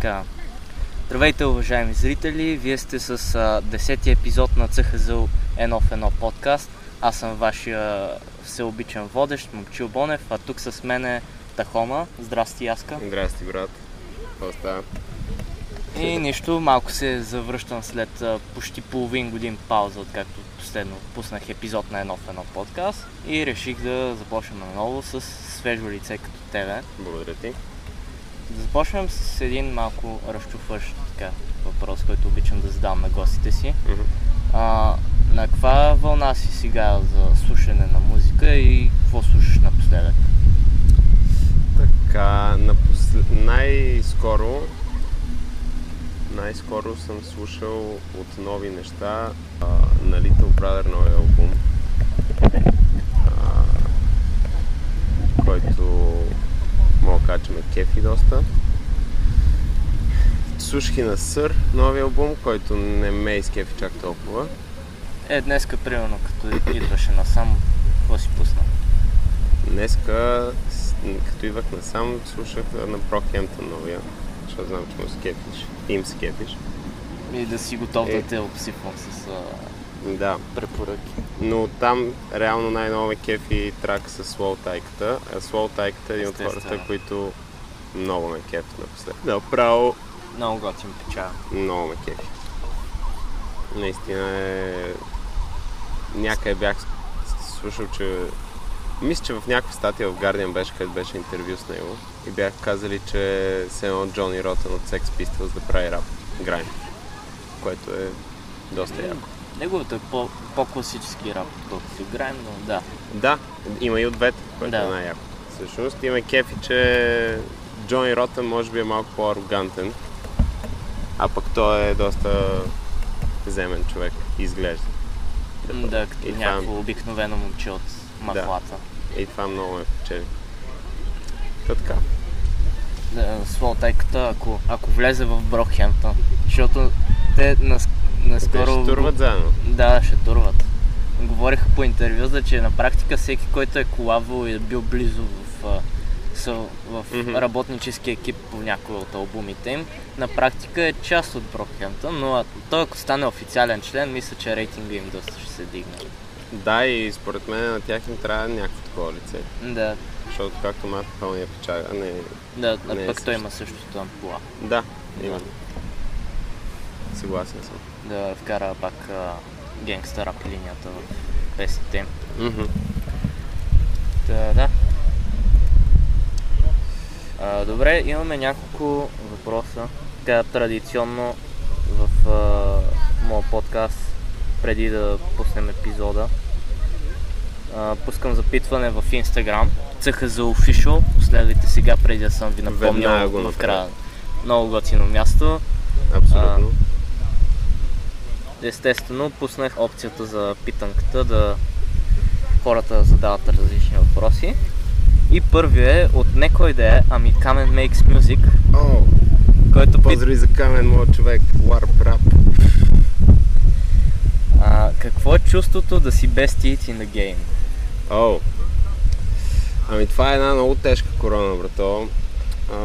Така. Здравейте, уважаеми зрители! Вие сте с а, 10-ти епизод на ЦХЗУ Едно в едно подкаст. Аз съм вашия всеобичен водещ, Момчил Бонев, а тук с мен е Тахома. Здрасти, Яска. Здрасти, брат. Какво става? И нищо, малко се завръщам след почти половин годин пауза, откакто последно пуснах епизод на Едно в едно подкаст и реших да започнем наново с свежо лице като тебе. Благодаря ти. Да започнем с един малко разчуфващ така, въпрос, който обичам да задам на гостите си. Мгм. А, на каква вълна си сега за слушане на музика и какво слушаш напоследък? Така, напослед... най-скоро най-скоро съм слушал от нови неща а, на Little Brother новия албум, а, който мога да кажа, че ме кефи доста. Слушах и на Сър новия албум, който не ме изкефи чак толкова. Е, днеска, примерно, като идваше насам, какво си пусна? Днеска, като идвах насам, слушах на Брокхемптън новия, защото знам, че му се кефиш. Им се кефиш. И да си готов Е. да те обсипвам с Да, препоръки. но там реално най-ново ме кефи трак с Slow Тайката. А Slow Тайката е един от хората, които много ме кефи напоследък. Да, право Много готин печал. много ме кефи. Наистина е... Някъде бях слушал, че... Мисля, че в някаква статия в Guardian беше, където беше интервю с него. И бях казали, че се едно Джони Ротън от Sex Pistols да прави рап. Грайм. Което е доста яко. Неговото е по- по-класически рап, отколкото грайм, но да. Да, има и от двете, което Да. е най-яко. Всъщност има кефи, че Джони Ротън може би е малко по-арогантен, а пък той е доста земен човек, изглежда. Да, като И това- някакво обикновено момче от махлата. И това много ме печели. Та така. Да, сло, тъй като ако, ако влезе в Брокхемптън, защото те нас, Те наскоро... ще турват заедно. Да, ще турват. Говориха по интервюта, че на практика всеки, който е колавал и е бил близо в, са, в работнически екип по някои от албумите им, на практика е част от Брокхемптън, но той ако стане официален член, мисля, че рейтинга им доста ще се дигне. Да, и според мен на тях им трябва някакво такова лице. Да, Защото както Мат пълния печага, не... да, а Не е пък той също. има същото ампула. Да, Да. Съгласен съм. Да вкара пак а, генгстър рап линията в песните им. Мгм. Та, да. А, добре, имаме няколко въпроса. Така традиционно в а, моят подкаст, преди да пуснем епизода. А, пускам запитване в Instagram. Цъха за official. Последвайте сега, преди да съм ви напомнял в края. Много готино място. Абсолютно. Естествено, пуснах опцията за питанката да хората задават различни въпроси. И първият е от не кой да е, ами Kamen Makes Music, О, който Поздрави за камен, моят човек. Warp Rap. а, какво е чувството да си best eat in the game? О. Ами това е една много тежка корона, брато. А,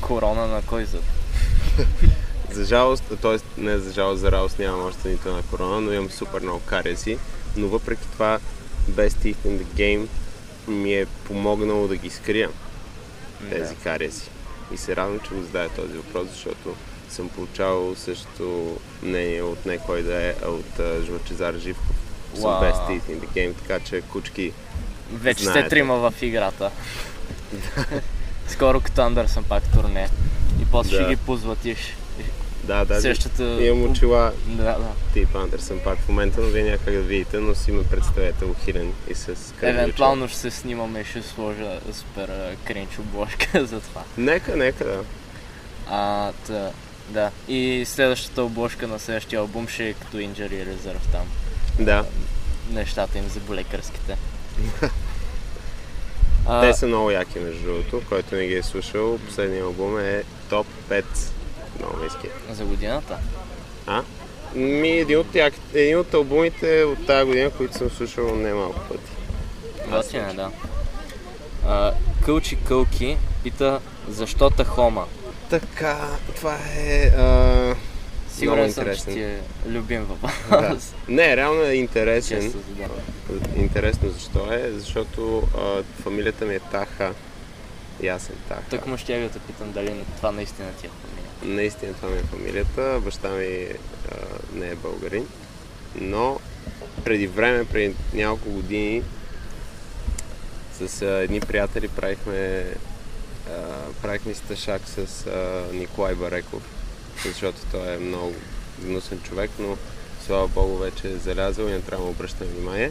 Корона на кой зъб? за жалост, т.е. не за жалост, за радост нямам още нито една корона, но имам супер много кариеси. Но въпреки това, Best Teeth in the Game ми е помогнало да ги скрия тези кариеси. И се радвам, че го зададе този въпрос, защото съм получавал същото мнение от не кой да е, а от а, Жвачезар Живков. Съм Уау. Best Teeth in the Game, така че кучки Вече сте Знаете. трима в играта. Скоро като Андерсън пак турне. И после ще Да. ги позватиш. Да, да. Същата... Имам очила Да, да. тип Андерсън пак в момента, но вие няма как да видите, но си ме представете ухилен и с кръвни Евентуално ще се снимаме и ще сложа супер а, кринч обложка за това. Нека, нека да. А, та, да. И следващата обложка на следващия албум ще е като Injury Reserve там. Да, Нещата им за болекарските. Те са много яки между другото, който не ги е слушал. Последният албум е топ 5. Много ме изкефи. За годината. А? Ми, един от, як... един от албумите от тази година, които съм слушал немалко пъти. Готин е, да. А, Кълчи Кълки пита защо Тахома? Така, това е... А... Сигурен съм, че ти е любим въпрос. Да. Не, реално е интересен. Често. Интересно защо е, защото а, фамилията ми е Таха. И аз съм Таха. Тък му ще да те питам дали това наистина ти е. Наистина това ми е фамилията. Баща ми а, не е българин. Но преди време, преди няколко години, с а, едни приятели правихме, а, правихме стъшак с а, Николай Бареков, защото той е много гнусен човек, но слава богу вече е залязал и не трябва да обръщаме внимание.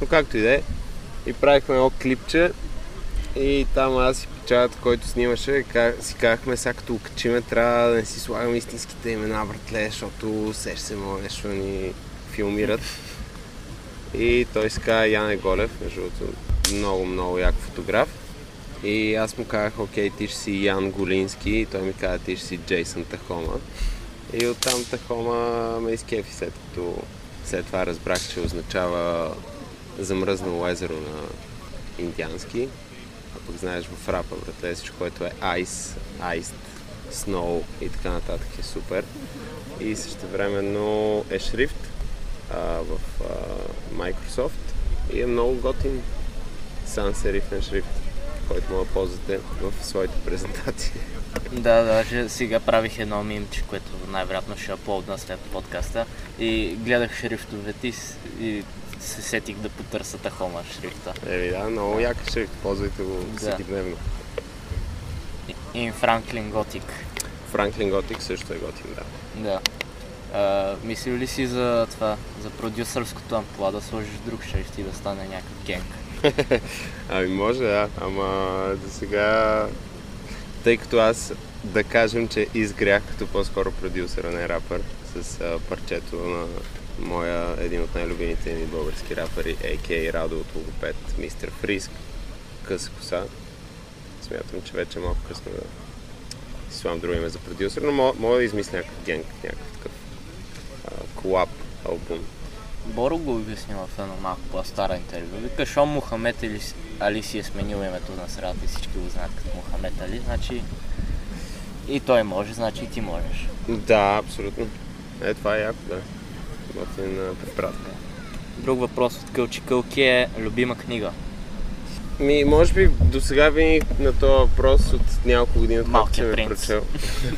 Но както и да е, и правихме едно клипче и там аз и печалът, който снимаше, си казахме, сега като го качиме, трябва да не си слагаме истинските имена, братле, защото сеш се може нещо ни филмират. И той се казва Яне Голев, между другото, много, много як фотограф. И аз му казах, окей, ти ще си Ян Голински, и той ми каза, ти ще си Джейсън Тахома. И оттам Тахома ме изкефи, след като след това разбрах, че означава замръзнало езеро на индиански. Пък знаеш в рапа, братле, всичко, което е ice, iced, snow и така нататък е супер. И също времено е шрифт а, в а, Microsoft и е много готин sans серифен шрифт, който мога да ползвате в своите презентации. Да, даже сега правих едно мимче, което най-вероятно ще аплодна след подкаста. И гледах шрифтовете и се сетих да потърся Тахома шрифта. Еми да, много як шрифт, ползвайте го Да. всеки дневно. И Франклин Готик. Франклин Готик също е готин, да. Да. А, мислил ли си за това, за продюсърското ампла, да сложиш друг шрифт и да стане някакъв генг? Ами може, да, ама за сега, тъй като аз да кажем, че изгрях като по-скоро продюсър, а не рапър, с а, парчето на моя, един от най-любимите ми български рапъри, А.К. Радо от Логопед, Мистер Фриск, къса коса. Смятам, че вече е малко късно да си слагам друго име за продюсър, но мога, мога да измисля някакъв генг, някакъв такъв а, колаб албум. Боро го обяснила в едно малко по-стара интервю. Вика, Шон Мухамед Али, Али си е сменил името на средата и всички го знаят като Мухамед Али, значи и той може, значи и ти можеш. Да, абсолютно. Е, това е яко, да. Готин препратка. Друг въпрос от Кълчи Кълки е любима книга. Ми, може би до сега винаги на този въпрос от няколко години, откакто съм я прочел.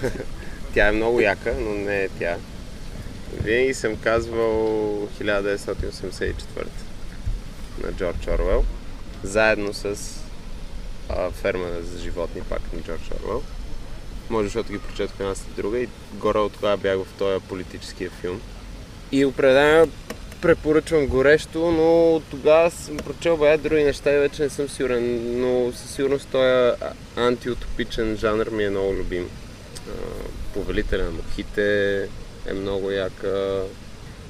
тя е много яка, но не е тя. Винаги съм казвал 1984 на Джордж Орвел, заедно с а, ферма за животни пак на Джордж Орвел. Може защото ги прочетох една след друга и горе от тогава бях в този политическия филм. И определено препоръчвам горещо, но тогава съм прочел бая други неща и вече не съм сигурен, но със сигурност този антиутопичен жанр ми е много любим. Повелителя на мухите е много яка.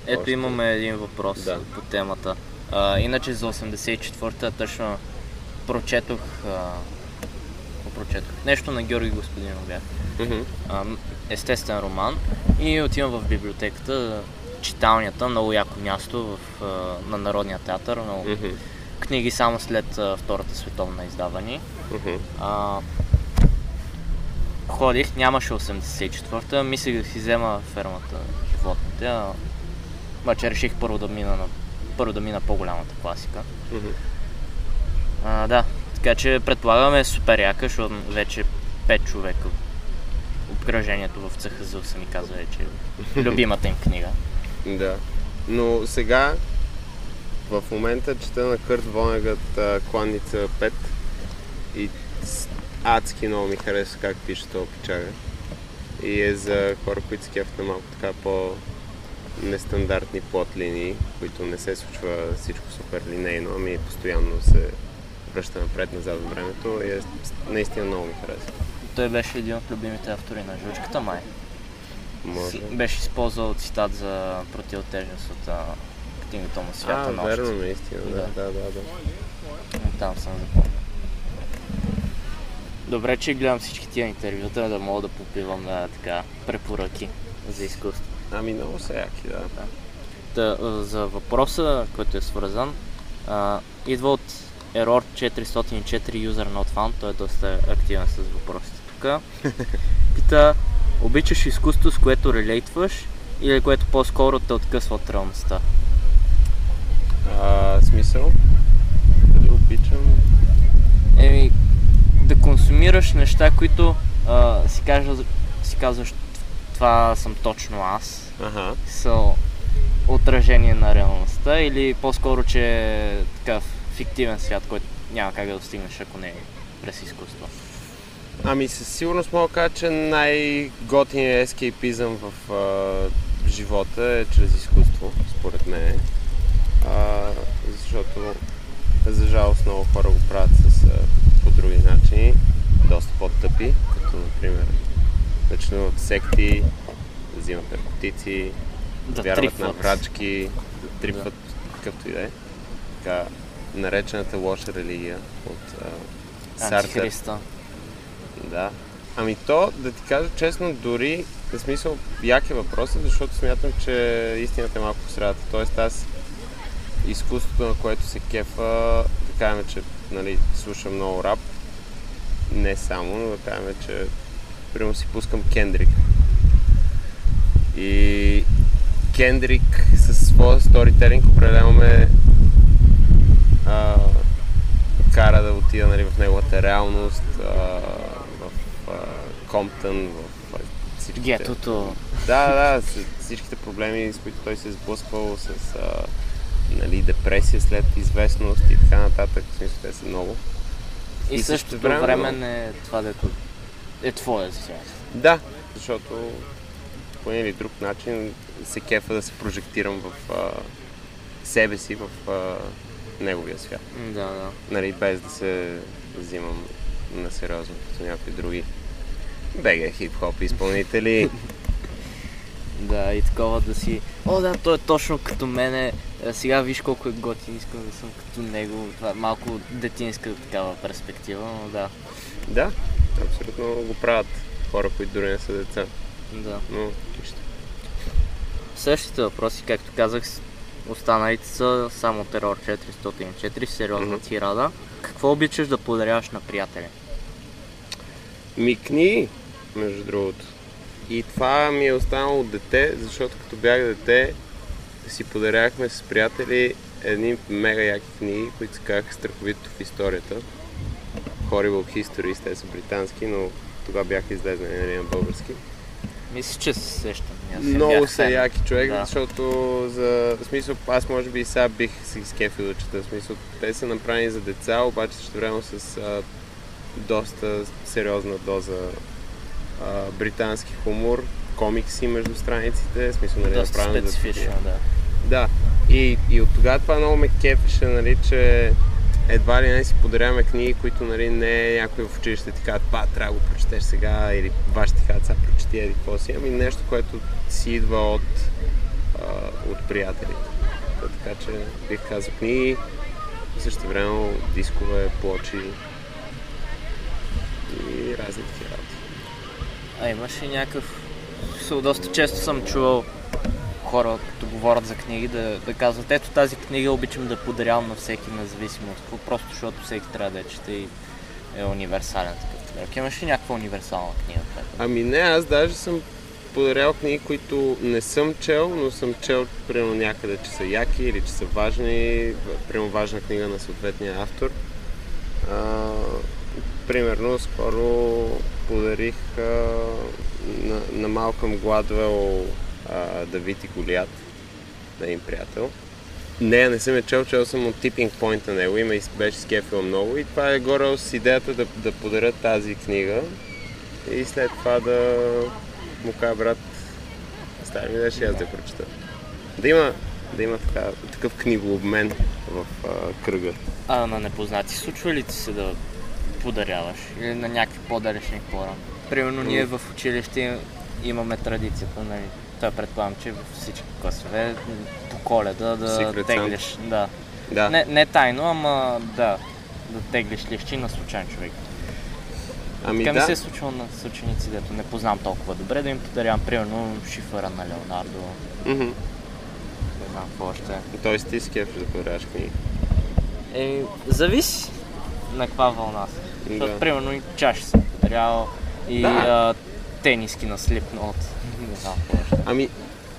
Ето Още. имаме един въпрос Да. по темата. А, иначе за 84-та точно прочетох, а, прочетох? Нещо на Георги Господинов бях. М- естествен роман и отивам в библиотеката, читалнята, много яко място в, на Народния театър, много Мгм. книги само след а, Втората световна издавани. А, ходих, нямаше 84-та, мислех да си взема фермата животните, а, обаче реших първо да мина на първо да мина по-голямата класика. Мгм. А, да, така че предполагаме супер яка, защото вече 5 човека обкръжението в цеха за ми казва, че е любимата им книга. Да. Но сега, в момента чета на Кърт Вонегът Кланница 5 и адски много ми харесва как пише този пичага. И е за хора, които се на малко така по нестандартни плот линии, които не се случва всичко супер линейно, ами постоянно се връща напред-назад във времето и е, наистина много ми харесва. Той беше един от любимите автори на жучката май. Може. Беше използвал цитат за противотежност от книгата му Свята А, нощ. верно, наистина, да, Да. да, да, да. Там съм запомнил. Добре, че гледам всички тия интервюта, да мога да попивам да, така, препоръки за изкуство. Ами много са яки, да. Та, за въпроса, който е свързан, а, идва от Error 404 User Not Found, той е доста активен с въпросите. Ивка. Пита, обичаш изкуство, с което релейтваш или което по-скоро те откъсва от реалността? А, смисъл? Дали обичам? Еми, да консумираш неща, които а, си, кажа, си казваш, това съм точно аз, Ага. са отражение на реалността или по-скоро, че е такъв фиктивен свят, който няма как да достигнеш, ако не е през изкуство. Ами със сигурност мога да кажа, че най-готиният ескейпизъм в а, живота е чрез изкуство, според мен. А, защото за жалост много хора го правят с, а, по други начини, доста по-тъпи, като например да членуват в секти, да взимат наркотици, Да вярват на трифват. врачки, да трипват какъвто и да е. Така, наречената лоша религия от а, Сартер. Антихриста. Да. Ами то, да ти кажа честно, дори, в смисъл, як е въпросът, защото смятам, че истината е малко по средата. Тоест аз изкуството, на което се кефа, да кажем, че нали, слушам много рап, не само, но да кажем, че примерно си пускам Кендрик. И Кендрик със своя сторителинг определено ме а, кара да отида нали, в неговата реалност, а, Комптън, в всичките... Гетото. Да, да, с всичките проблеми, с които той се е сблъсквал, с а, нали, депресия след известност и така нататък. В смисъл, те са много. И, И и също същото време, време не е това, дето е твоя свят. Да, защото по един или друг начин се кефа да се прожектирам в а, себе си, в а, неговия свят. Да, да. Нали, без да се взимам на сериозно, като някои други БГ хип-хоп изпълнители. Да, и такова да си... О, да, той е точно като мене. Е, Сега виж колко е готин, искам да съм като него. Това е малко детинска такава перспектива, но да. да, абсолютно го правят хора, които дори не са деца. да. Но, нищо. Същите въпроси, както казах, останалите са само Терор 404, сериозна Мгм. тирада. Какво обичаш да подаряваш на приятели? Ми книги, между другото. И това ми е останало от дете, защото като бях дете си подаряхме с приятели едни мега яки книги, които се казаха Страховито в историята. Horrible Histories, те са британски, но тогава бяха излезнали нали, на български. Мисля, че се сещам. Много са фен. яки човек, Да. защото за в смисъл, аз може би и сега бих се изкефил да чета. В смисъл, те са направени за деца, обаче също време с а, доста сериозна доза а, британски хумор, комикси между страниците, смисъл, нали, Доста направено специфично, да. да. И, и от тогава това много ме кефеше, нали, че едва ли не си подаряваме книги, които нали, не е някой в училище ти казват, па, трябва да го прочетеш сега, или баш ти казват, сега прочети еди какво си, ами нещо, което си идва от, а, от приятелите. Та, така че бих казал книги, в същото време дискове, плочи и разни такива. А имаш ли някакъв... Доста често съм чувал хора, като говорят за книги, да, да казват, ето тази книга обичам да подарявам на всеки, независимо от какво, просто защото всеки трябва да я чете и е универсален такъв. Имаш ли някаква универсална книга? която- Ами не, аз даже съм подарял книги, които не съм чел, но съм чел примерно някъде, че са яки или че са важни, примерно важна книга на съответния автор. А, примерно, скоро подарих а, на, на Малкъм Гладвел а, Давид и Голият, на един приятел. Не, не съм я чел, чел съм от Tipping Point на него и ме из- беше скефил много и това е горе с идеята да, да подаря тази книга и след това да му кажа, брат, стави ми да аз да прочета. Да има, да има така, такъв книгообмен в а, кръга. А на непознати случва ли ти се да подаряваш? Или на някакви по-далечни хора? Примерно ние в училище имаме традицията, нали? Той предполагам, че във всички класове по коледа да Secret теглиш. Да. Да, Не, не тайно, ама да. Да теглиш лещи на случайен човек. ами Така ми да, се е случвало на с ученици, дето не познавам толкова добре, да им подарявам, примерно, шифъра на Леонардо, Мгм. не знам какво още. Тоест ти си кефиш да подаряваш книги. Е, зависи на каква вълна си. Защото, Да. примерно, и чаши съм подарявал, И Да. а, тениски на. Не знам още. Ами,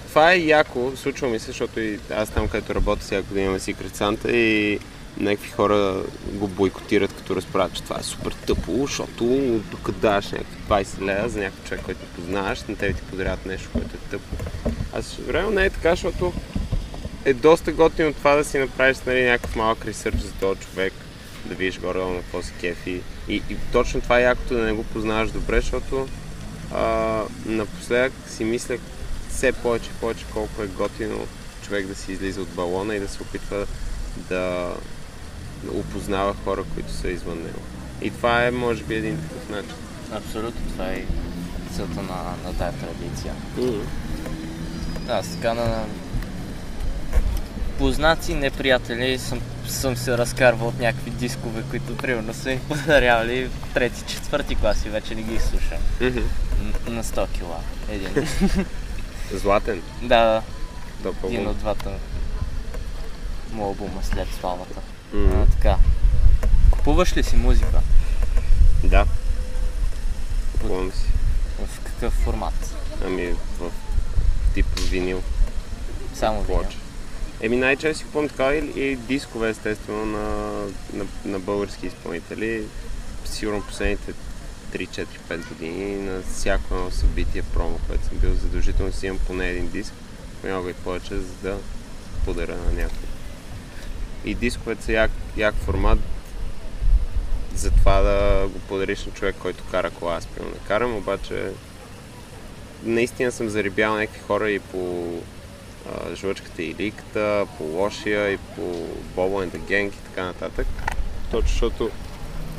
това е яко, случва ми се, защото и аз там, където работя, всяка година имаме Secret Santa и някакви хора го бойкотират, като разправят, че това е супер тъпо, защото докато даваш някакви 20 лева за някакъв човек, който познаваш, на тебе ти подаряват нещо, което е тъпо. А време не е така, защото е доста готино това да си направиш нали, някакъв малък ресърч за този човек, да видиш горе на какво се кефи. И, и точно това е якото да не го познаваш добре, защото а, напоследък си мисля все повече и повече колко е готино човек да си излиза от балона и да се опитва да опознава хора, които са извън него. И това е, може би, един такъв начин. Абсолютно, това е целта на, на тази традиция. Аз така на познати, неприятели съм, съм се разкарвал от някакви дискове, които примерно са ми подарявали в трети, четвърти клас и вече не ги слушам. На 100 кила. Един. Златен. да, Доп един албум. от двата му албума след славата. А, така. Купуваш ли си музика? Да. Купувам си. В какъв формат? Ами в тип винил. Само винил. Еми най-често си купувам така и, и дискове естествено на, на, на български изпълнители. Сигурно последните 3-4-5 години на всяко едно събитие, промо, което съм бил, задължително си имам поне един диск, понякога и повече, за да подаря на някой. И дисковете са як, як формат за това да го подариш на човек, който кара кола. Аз примерно не карам, обаче наистина съм зарибял някакви хора и по жлъчката и ликата, по лошия и по the Gang и така нататък. Точно защото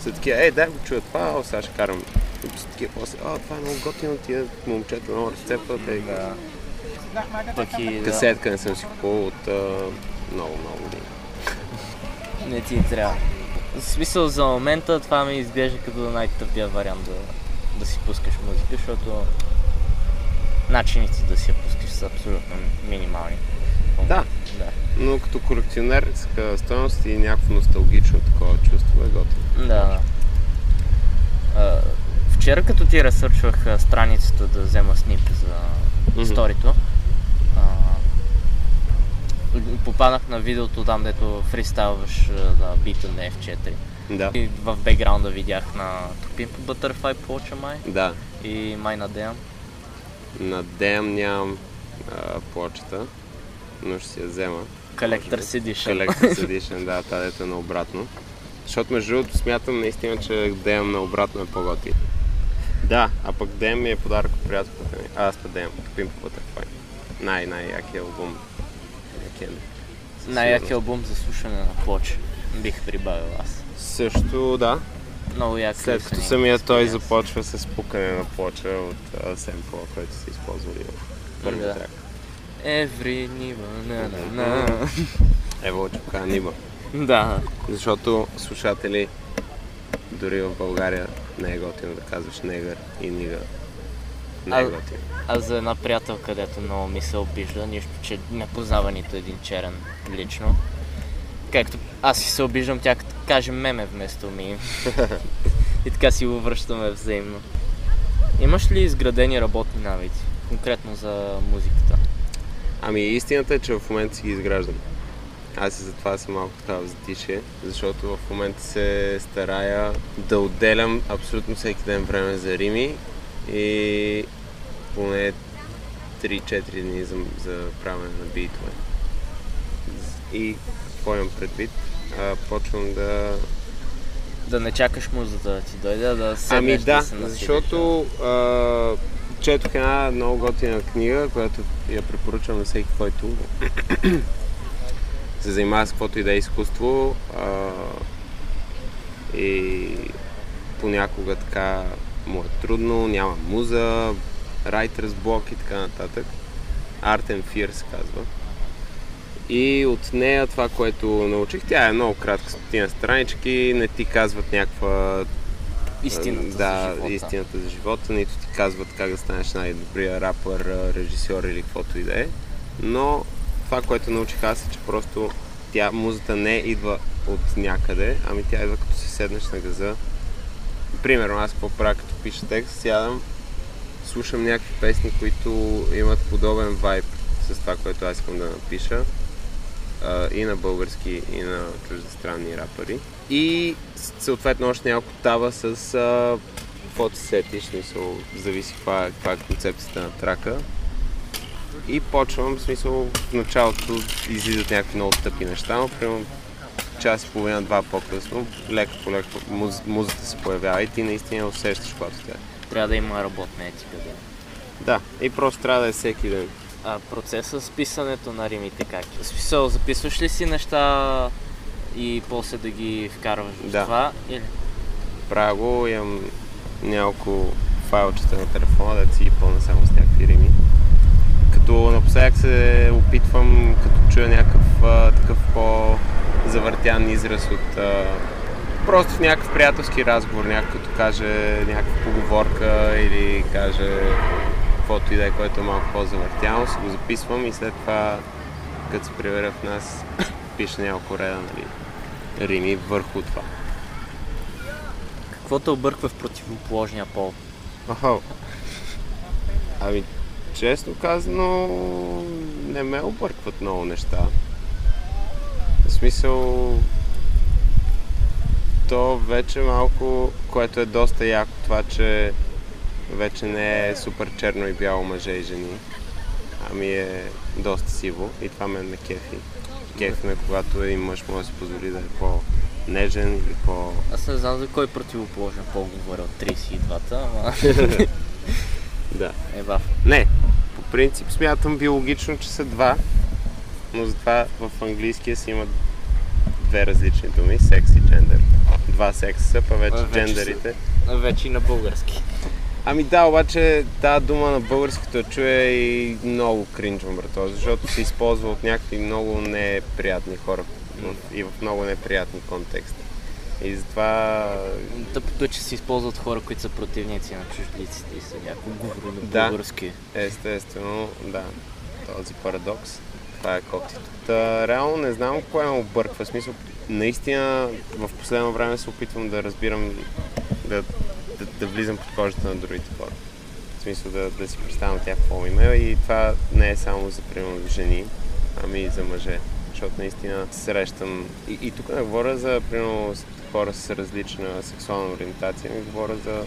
са такива, е, дай го чуя това, о, сега ще карам. И са такива, после, а, това е много готино, тия момчета много разцепват. Е, Да. Пък и да, Касетка не съм си купувал от а, много, много години. не ти трябва. В смисъл за момента това ми изглежда като най-тъпия вариант да, да си пускаш музика, защото начините да си я са абсолютно минимални. Да. Да. Но като колекционерска стоеност и някакво носталгично такова чувство е готино. Да. А, вчера като ти разсърчвах страницата да взема снип за Мгм. сторито, а, попаднах на видеото там, дето фристайлваш на бита на F4. Да. И в бекграунда видях на Топин по Butterfly плоча май Да. и май на Деям. На DM нямам а, плочата, но ще си я взема. Collector's Edition. Collector's Edition, да, тази дето е наобратно. Защото между другото смятам наистина, че DM наобратно е по-готи. Да, а пък DM ми е подарък от приятелката ми. А, аз па DM, Pimp Butterfly. Най, най-якия албум. Якия. Най-якият албум за слушане на плоча. Бих прибавил аз. Също, да. Много як След като самия той започва с пукане на плоча от семпла, който са използвали в първия Да. трак. Every нива, на на на. Ево, чука, нима. Да. Защото слушатели, дори в България не е готино да казваш негър и нига. Не е готино. А за една приятелка, където много ми се обижда, нищо, че не познава нито един черен лично. Както аз си се обиждам, тя като каже меме вместо ми. и така си го връщаме взаимно. Имаш ли изградени работни навици? Конкретно за музиката. Ами истината е, че в момента си ги изграждам. Аз и затова съм малко така в затишие, защото в момента се старая да отделям абсолютно всеки ден време за Рими и поне 3-4 дни за, за правене на битове. И какво имам предвид? А, почвам да Да не чакаш музата да ти дойде, да седнеш Ами да, се насидиш. защото а, четох една много готина книга, която я препоръчвам на всеки, който се занимава с каквото и да е изкуство а, и понякога така му е трудно, няма муза, writer's block и така нататък. Art and Fear се казва. И от нея това, което научих, тя е много кратка, стотина странички, не ти казват някаква Истината да, за живота. истината за живота, нито казват как да станеш най-добрия рапър, режисьор или каквото и да е. Но това, което научих аз е, че просто тя, музата не идва от някъде, ами тя идва като си седнеш на газа. Примерно аз какво правя като пиша текст, сядам, слушам някакви песни, които имат подобен вайб с това, което аз искам да напиша. И на български, и на чуждестранни рапъри. И съответно още няколко таба с каквото се сетиш, смисъл, зависи каква, каква е концепцията на трака. И почвам, в смисъл, в началото излизат някакви много тъпи неща, но примерно час и половина, два по-късно, леко по леко муз, музата се появява и ти наистина усещаш когато тя. е. Трябва да има работна етика, да. Да, и просто трябва да е всеки ден. А процеса с писането на римите как е? Смисъл, записваш ли си неща и после да ги вкарваш в Да. това? Или? Правя го, имам няколко файлчета на телефона, да си пълна само с някакви рими. Като напоследък се опитвам, като чуя някакъв а, такъв по-завъртян израз от а, просто в някакъв приятелски разговор, някой като каже някаква поговорка или каже каквото и да е, което е малко по-завъртяно, си го записвам и след това, като се приверя в нас, пиша няколко реда, нали, рими върху това. Какво те обърква в противоположния пол? Аха. Ами, честно казано, не ме объркват много неща. В смисъл, то вече малко, което е доста яко, това, че вече не е супер черно и бяло мъже и жени, ами е доста сиво и това мен ме кефи. Кефи ме, когато един мъж може да си позволи да е по-нежен или по... Аз не знам за кой противоположен пол говоря от 32-та, ама да. е бав. Не, по принцип смятам биологично, че са два, но затова в английския си имат две различни думи, секс и джендър. Два секса са, па вече, вече джендерите. Вече и на български. Ами да, обаче тази дума на българското я чуя и много кринжвам, брато, защото се използва от някакви много неприятни хора в- и в много неприятни контексти. И затова Тъпото е, че се използват хора, които са противници на чуждиците и са някакво говори на Да. български. Естествено, да, този парадокс. Това е коптито. Та, реално не знам кое ме обърква. Смисъл, наистина в последно време се опитвам да разбирам, да, да, да влизам под кожата на другите хора. В смисъл да, да си представям тях какво има. И това не е само за, примерно, жени, ами и за мъже. Защото наистина срещам... И, и тук не говоря за, примерно, хора с различна сексуална ориентация, ми говоря за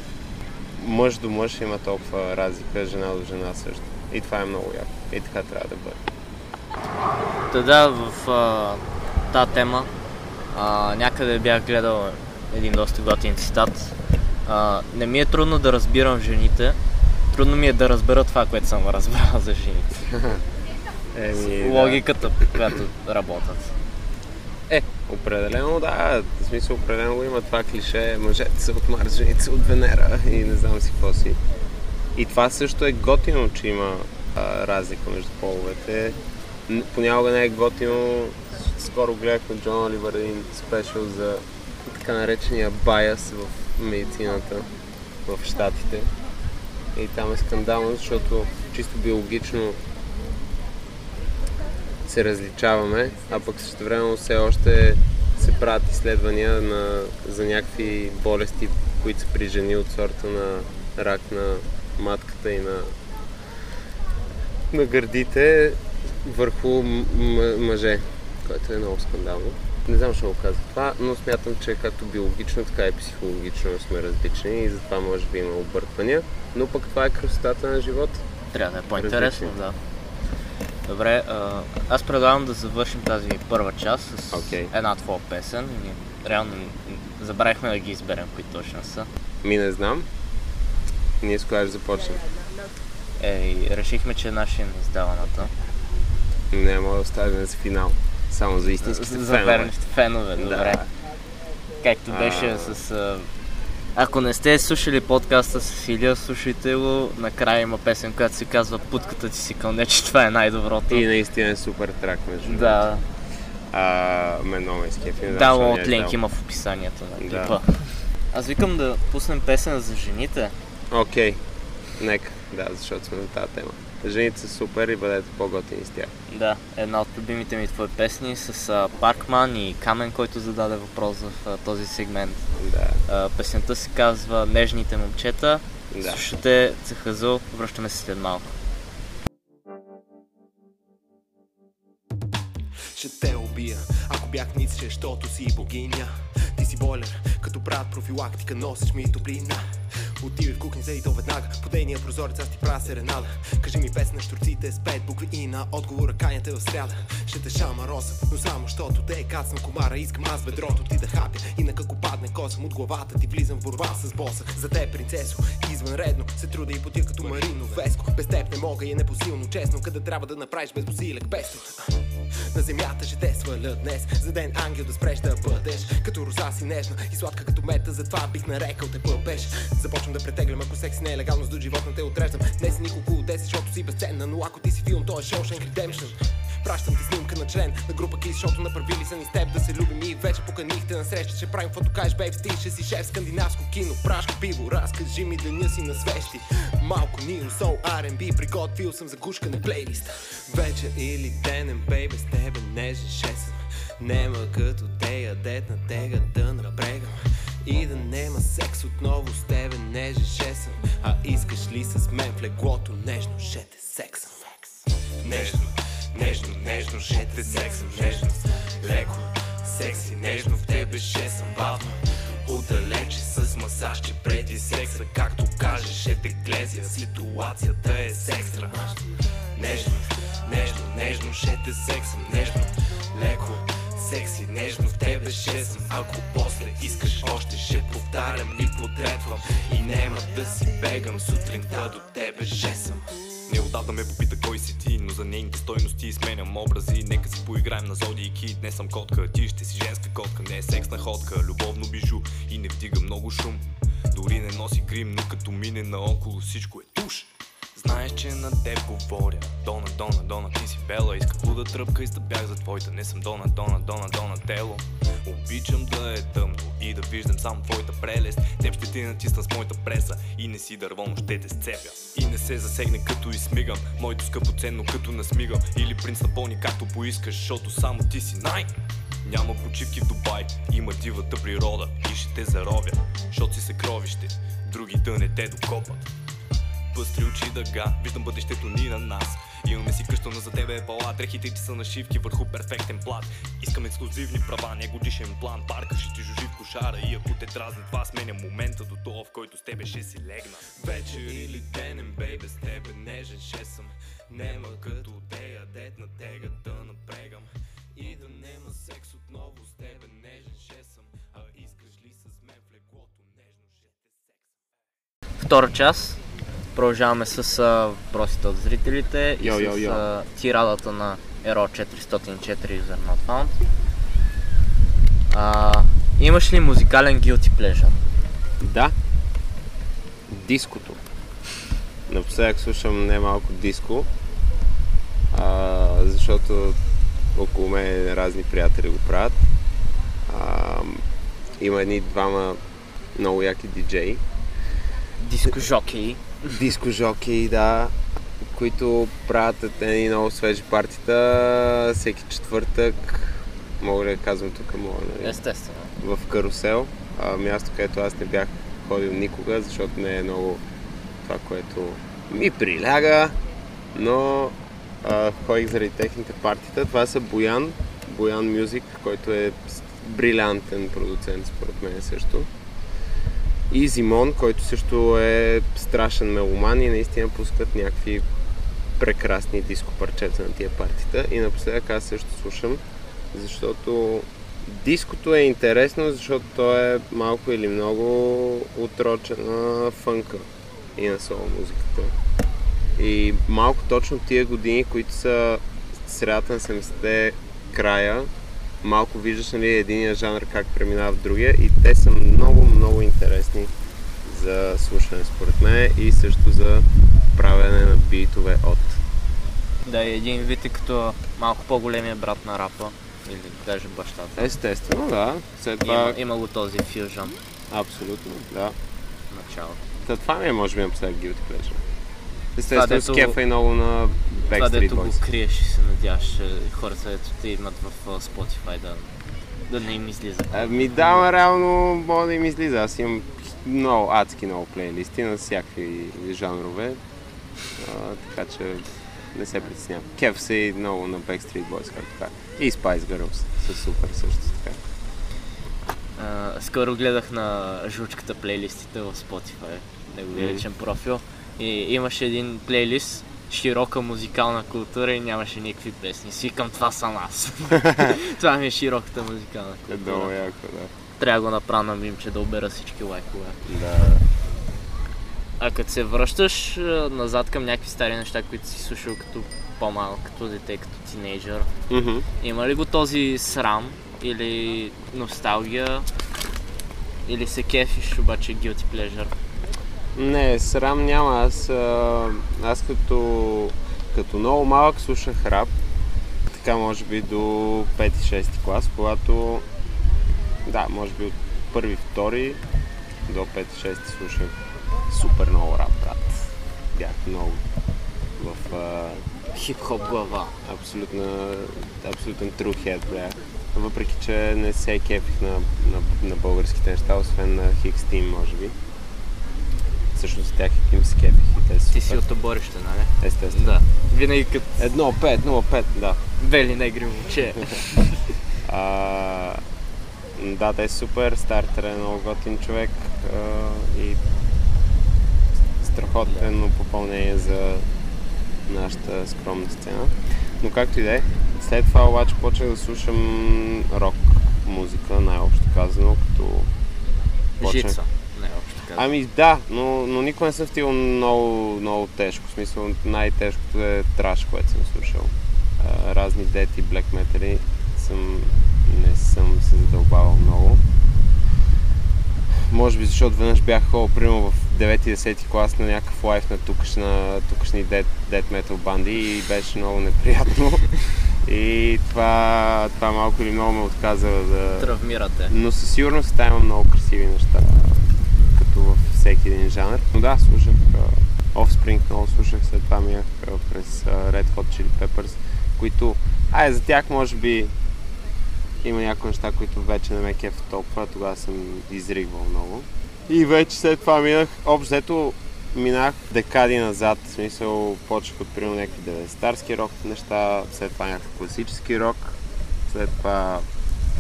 мъж до мъж има толкова разлика, жена до жена също. И това е много яко. И така трябва да бъде. Та да, в а, тази тема а, някъде бях гледал един доста готин цитат. А, не ми е трудно да разбирам жените, трудно ми е да разбера това, което съм разбрал за жените. Еми, Логиката, по която работят. Да. Е, определено да, в смисъл определено има това клише, мъжете са от Марс, жените са от Венера и не знам си какво си. И това също е готино, че има а, разлика между половете. Понякога не е готино. Скоро гледах на Джон Оливър един спешъл за така наречения байас в медицината в Штатите. И там е скандално, защото чисто биологично се различаваме, а пък също време все още се правят изследвания на, за някакви болести, които са при жени от сорта на рак на матката и на, на гърдите върху м- м- мъже, което е много скандално. Не знам защо го казвам това, но смятам, че както биологично, така и психологично сме различни и затова може би има обърквания. Но пък това е красотата на живота. Трябва да е по-интересно, Различни. да. Добре, а, аз предлагам да завършим тази първа част с Окей. една твоя песен. Реално забравихме да ги изберем, кои точно са. Ми не знам. Ние с коя ще започнем. Е, решихме, че е нашия на издаваната. Не, мога да оставим за финал. Само за истинските За фенове. верните фенове, добре. Както беше А. с... Ако не сте слушали подкаста с Илия, слушайте го. Накрая има песен, която се казва Путката ти си кълне, че това е най-доброто. И наистина е супер трак между. Да, А, мен много ме скефи. защо не от е линк има в описанието на Да. клипа. Аз викам да пуснем песен за жените. Окей. Нека, да, защото сме на тази тема. Жените са супер и бъдете по-готини с тях. Да, една от любимите ми твои песни с Паркман и Камен, който зададе въпрос в този сегмент. Да, песента се казва Нежните момчета. да. Слушате Цехазъл, връщаме се след малко. Ще те убия, ако бях ницше, защото си богиня Ти си бойлер, като правят профилактика, носиш ми топлина Отивай в кухнята и то веднага. По дейния прозорец аз ти правя серенада. Кажи ми песен на штурците с пет букви и на отговора каняте в сряда. Ще те шама роса, но само щото те е кацам комара. Искам аз бедрото ти да хапя. И на како падне косъм От главата ти влизам в борба с боса. За те принцесо, извънредно Се трудя и потия като Марино Веско. Без теб не мога и е непосилно честно. Къде трябва да направиш безпосилек песто? На земята ще те сваля днес. За ден ангел да спреш да бъдеш. Като роза си нежна и сладка като мета Затова бих нарекал те пъпеш Започвам да претеглям, ако секси не е легално С до живот не те отреждам Не си николко от 10, защото си безценна Но ако ти си филм, то е Shawshank Redemption Пращам ти снимка на член на група Кис, защото направили са ни с теб да се любим и вече поканихте на среща, ще правим фото, кажеш бейб, ти ще си шеф скандинавско кино, прашка пиво, разкажи ми деня си на свещи. Малко Нил, сол, R&B, приготвил съм за гушкане плейлист. Вечер или денен, бейбе, с тебе нежен шесен. Нема като тея, дет на тега да напрегам. И да нема секс отново с тебе нежен шесен. А искаш ли с мен в леглото нежно, ще те сексам. Нежно, нежно, нежно, те сексам, нежно, леко, секси, нежно в тебе ще съм бавно. Отдалече с масаж, че преди секса, както кажеш, ще те глезя, ситуацията е с екстра. Нежно, нежно, нежно, ще те сексам, нежно, леко, секси, нежно в тебе ще съм Ако после искаш още ще повтарям и потретвам И нема да си бегам сутринта до тебе ще съм Неотдавна ме попита кой си ти, но за нейните стойности сменям образи. Нека си поиграем на зодийки, днес съм котка, ти ще си женска котка, не е секс находка, любовно бижу и не вдига много шум. Дори не носи грим, но като мине наоколо всичко е туш. Знаеш, че на теб говоря. Дона, Дона, Дона, ти си бела Иска да тръпка и да бях за твоята. Не съм Дона, Дона, Дона, Дона, тело. Обичам да е тъмно и да виждам само твоята прелест. Теб ще ти натисна с моята преса И не си дърво, но ще те сцепя. И не се засегне като измигам Моето скъпоценно като насмигам. Или принц на пони както поискаш Защото само ти си най- няма почивки в Дубай, има дивата природа и ще те заровя, защото си съкровище, други да не те докопат. Пъстри очи дъга, виждам бъдещето ни на нас. Имаме си къща, но за тебе е пала Дрехите ти са нашивки върху перфектен плат. Искам ексклюзивни права, не годишен план. Парка ще ти жужи в кошара И ако те дразни това сменя момента До това, в който с тебе ще си легна. Вечер или денен, бейбе, с тебе нежен ще съм. Нема като тея, дет на тега да напрегам. И да нема секс отново с тебе нежен ще съм. А искаш ли с мен в леглото нежно ще те сексам Втора част. Продължаваме с а, въпросите от зрителите и Йо, с йо, йо. а, тирадата на Ero 404 User Not Found. А, имаш ли музикален guilty pleasure? Да. Диското. Напоследък слушам немалко диско, а, защото около мен разни приятели го правят. А, има едни двама много яки диджеи, Диско жокей. диско жокеи, да, които правят едни много свежи партита всеки четвъртък. Мога ли да казвам тук, мога, нали? Естествено. в карусел, а, място, където аз не бях ходил никога, защото не е много това, което ми приляга, но а, ходих заради техните партита. Това са Боян, Боян Мюзик, който е брилянтен продуцент според мен също. И Зимон, който също е страшен меломан и наистина пускат някакви прекрасни диско парчета на тия партита. И напоследък аз също слушам, защото Диското е интересно, защото то е малко или много отрочен на фънка и на соло музиката. И малко точно тия години, които са средата на 70-те края, малко виждаш нали, единия жанр как преминава в другия и те са интересни за слушане според мен и също за правене на битове от. Да, и един вид е като малко по-големия брат на рапа. Или да кажем бащата. Естествено, да. След това, Има, го този фюжън абсолютно, да. в началото. Та това ми е, може би, напоследък Guilty Pleasure. Естествено, дето- с кефа и много на Това Backstreet дето го Boys. криеш и се надяваш хората, дето те имат в Spotify да, да не им излиза. Ами да, реално мога да им излиза. Аз имам много адски много плейлисти на всякакви жанрове. А, така че не се притеснявам. Кеф се и много на Backstreet Boys, както така. И Spice Girls са супер също така. А, скоро гледах на жучката плейлистите в Spotify, неговия личен профил. И имаше един плейлист, широка музикална култура и нямаше никакви песни. Свикам, това съм аз. това ми е широката музикална Е култура. много яко, да. Трябва да го направя на мимче да обера всички лайкове. Да. А като се връщаш назад към някакви стари неща, които си слушал като по-малък, като дете, като тинейджър, Мгм. има ли го този срам или носталгия или се кефиш обаче guilty pleasure? Не, срам няма. Аз, аз като, като много малък слушах рап. Така може би до 5-6 клас, когато да, може би от първи, втори до 5-6 слушах супер много рап, брат. Бях много в а, Хип-хоп глава. абсолютна, абсолютен трухет бях. Въпреки, че не се кефих на, на, на българските неща, освен на Хикс Team, може би. Всъщност тях им се кефих и те са Ти си от оборище, нали? Естествено. Да. Винаги като 1-5, 0-5, да. бели негри момче. А, да, те са супер. Стартер е много готин човек а, и страхотно попълнение за нашата скромна сцена. Но както и да е, след това обаче почнах да слушам рок музика, най-общо казано, като почнах Жица. Така. Ами да, но, но никога не съм стигал много, много тежко. В смисъл най-тежкото е траш, което съм слушал. А, разни дети, блек метали съм, не съм се задълбавал много. Може би защото веднъж бях ходил примерно в 9-10 клас на някакъв лайф на тукашна, тукашни дед, дед метал банди и беше много неприятно. И това, това малко или много ме отказа да, Травмирате. но със сигурност там има много красиви неща, като във всеки един жанр. Но да, слушах Offspring, много слушах, след това минах през Red Hot Chili Peppers, които, ай, за тях може би има някои неща, които вече не ме кеф толкова, тогава съм изригвал много. И вече след това минах, общо минах декади назад, в смисъл почнах от примерно някакви 90-тарски рок неща, след това някакъв класически рок, след това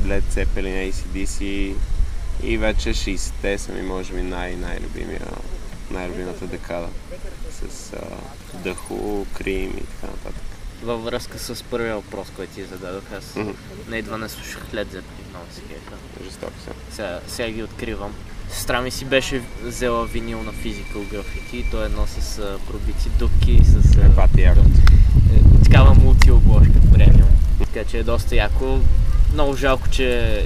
Led Zeppelin, ACDC и вече 60-те са ми може би най- най-любимия, най-любимата декада с The Who, Cream и така нататък. Във връзка с първия въпрос, който ти зададох, аз Мгм. не едва не слушах Led много се кефа. Жестоко се. Сега, сега ги откривам. Сестра ми си беше взела винил на Physical Graffiti и то е едно с а, пробити дупки, с а, Бати яко. е, такава мултиобложка премиум. Така че е доста яко. Много жалко, че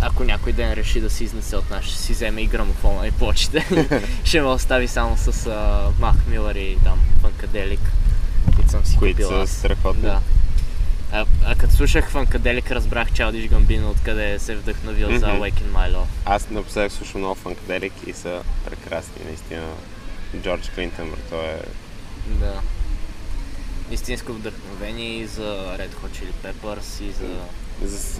ако някой ден реши да се изнесе от нас, ще си вземе и грамофона и плочите. ще ме остави само с а, Мах Милър и там Фанкаделик, които съм си Които купил са страхотни. Да. А, а като слушах Фанкаделик, разбрах Чалдиш Гамбино, откъде се е вдъхновил за Мгм. Awaken My Love. Аз напоследък слушам много фанкаделик и са прекрасни, наистина. Джордж Клинтън, той е... Да. Истинско вдъхновение и за Red Hot Chili Peppers и за... За,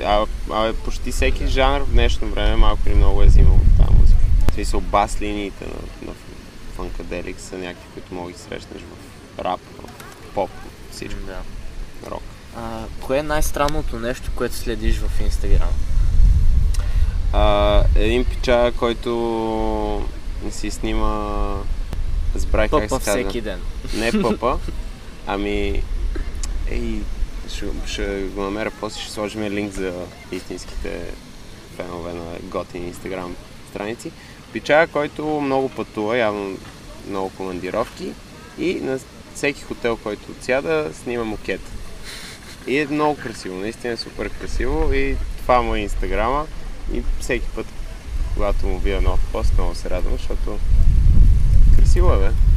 а, а, почти всеки жанр в днешно време малко или много е взимал от тази музика. В смисъл бас линиите на, на фанкаделик са някакви, които мога да срещнеш в рап, в поп, всичко, Да. рок. А, кое е най-странното нещо, което следиш в Инстаграм? А, един пича, който си снима Забравих как се казва. всеки ден. Не пъпа, ами... Ей, ще, ще го намеря после, ще сложим линк за истинските фенове на готини инстаграм страници. Пичага, който много пътува, явно много командировки и на всеки хотел, който отсяда, снима мукет. И е много красиво, наистина е супер красиво и това му е инстаграма и всеки път, когато му видя нов пост, много се радвам, защото красиво е, бе.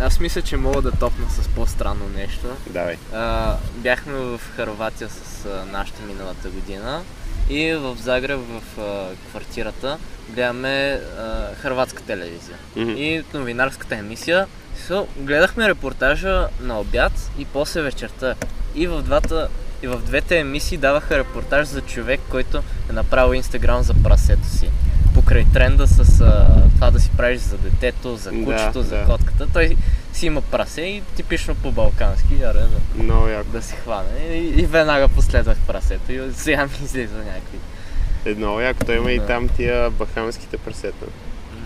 Аз мисля, че мога да топна с по-странно нещо. Давай. А, бяхме в Харватия с а, нашата миналата година и в Загреб, в а, квартирата, гледаме а, хрватска телевизия. Мгм. И новинарската емисия. So, гледахме репортажа на обяд и после вечерта. И в, двата, и в двете емисии даваха репортаж за човек, който е направил инстаграм за прасето си. Покрай тренда с а, това да си правиш за детето, за Да, кучето, за да. котката. Той си има прасе и типично по-балкански, аре, да, Много яко. да си хване. И, и веднага последвах прасето и сега ми излиза някакви. Е, много яко. Той има и Да. там тия бахамските прасета.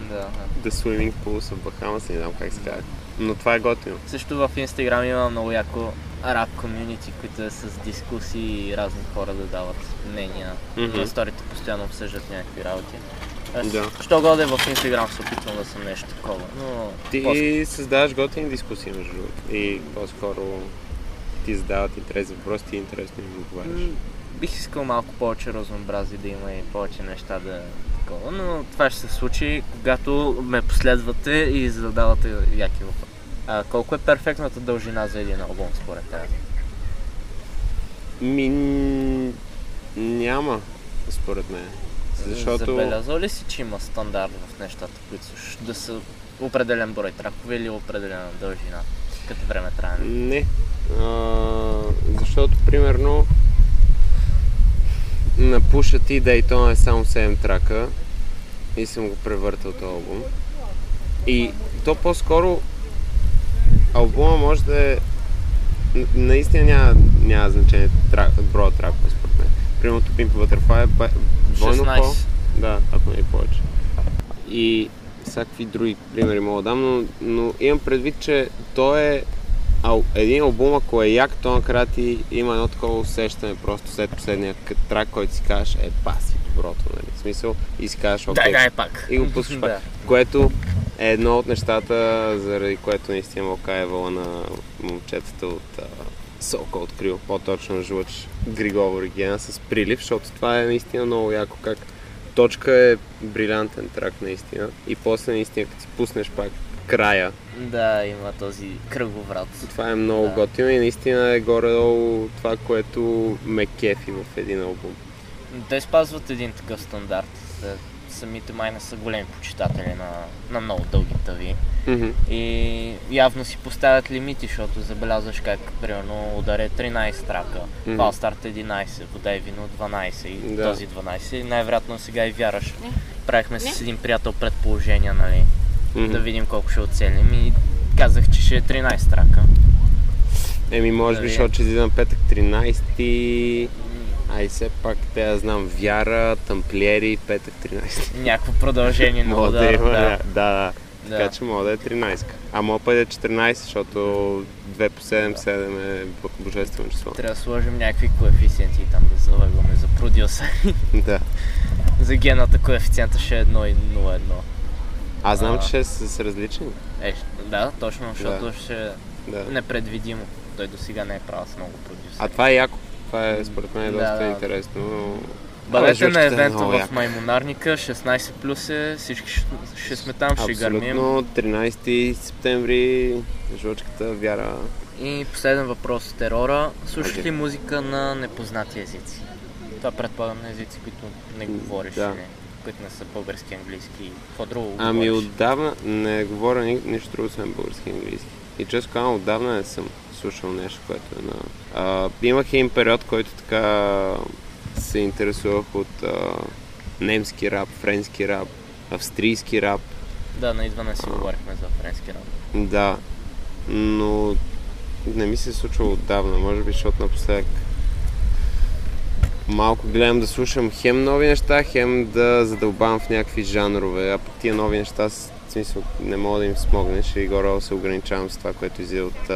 Да, да. The Swimming Pools в Бахамас, не знам как се казва. Но това е готино. Също в Инстаграм има много яко рап комюнити, които е с дискусии и разни хора да дават мнения. Мгм. На сторите постоянно обсъждат някакви работи. Аз, Да. Що годе в Инстаграм се опитвам да съм нещо такова, но... Ти после- създаваш готини дискусии, между другото. И по-скоро ти задават интересни въпроси, ти интересно им отговаряш. М, Бих искал малко повече разнообразие да има и повече неща да е такова, но това ще се случи, когато ме последвате и задавате яки въпроси. А колко е перфектната дължина за един албум според теб? Ми, няма, според мен. Защото... Забелязал ли си, че има стандарт в нещата, които да са определен брой тракове или определена дължина, като време трябва? Не. А, защото, примерно, на пуша ти Daytona е само 7 трака и съм го превъртал този албум. И то по-скоро албума може да е наистина няма, няма значение трак, броя тракове според мен. Примерно Pimp Butterfly е двойно 16. по... Да, ако не и повече. И всякакви други примери мога да дам, но, но имам предвид, че той е ал, един албум, ако е як, то накрая ти има едно такова усещане просто след последния трак, който си кажеш, е паси доброто, нали? В смисъл и си кажеш, окей, Дай, дай пак. и го пускаш пак. да. Което е едно от нещата, заради което наистина Мълка е вълна на момчетата от а, Сока открил, по-точно жлъч Григор Оригена с прилив, защото това е наистина много яко как точка е брилянтен трак наистина и после наистина като си пуснеш пак края, Да, има този кръговрат. това е много Да. готино и наистина е горе-долу това, което ме кефи в един албум. Те спазват един такъв стандарт. Те Самите май не са големи почитатели на, на много дълги тъви. Мгм. И явно си поставят лимити, защото забелязваш как, примерно, удар е 13 трака, Мгм. Фалстарт 11, вода и вино 12 и Да. този 12. Най-вероятно сега и вяраш. Правихме с един приятел предположения, нали, Мгм. да видим колко ще оцелим и казах, че ще е 13 трака. Еми, може би, Нали? защото ще излиза на петък 13 Ай, все пак, те да знам, Вяра, Тамплиери, петък 13. Някакво продължение на Мога да има, да, Да, да. да. Така че мога да е 13. А мога да е 14, защото 2 по 7, 7 е божествено число. Трябва да сложим някакви коефициенти там да залагаме за продюсери. Да. за гената коефициента ще е 1 и 0,1. Аз знам, А. че ще е с, различни. Е, да, точно, защото ще е Да. непредвидимо. Той до сега не е правил с много продюсери. А това е яко. Това е според мен е доста да. интересно. но- Бъдете на е евента в. Маймонарника, 16 плюс е, всички ще, ще сме там, ще гърмим. Абсолютно. 13 септември, жлъчката, Вяра. И последен въпрос терора. Слушаш ли музика на непознати езици? Това предполагам на езици, които не говориш, Да. или които не са български, английски. Какво друго Ами говориш? отдавна не говоря ни, нищо друго, освен български и английски. И често казвам, отдавна не съм слушал нещо, което е на... А, имах един период, който така се интересувах от а, немски рап, френски рап, австрийски рап. Да, на идване си говорихме за френски рап. Да, но не ми се е случвало отдавна, може би, защото напоследък малко гледам да слушам хем нови неща, хем да задълбавам в някакви жанрове, а пък тия нови неща, с в смисъл, не мога да им смогнеш и горе се ограничавам с това, което излиза от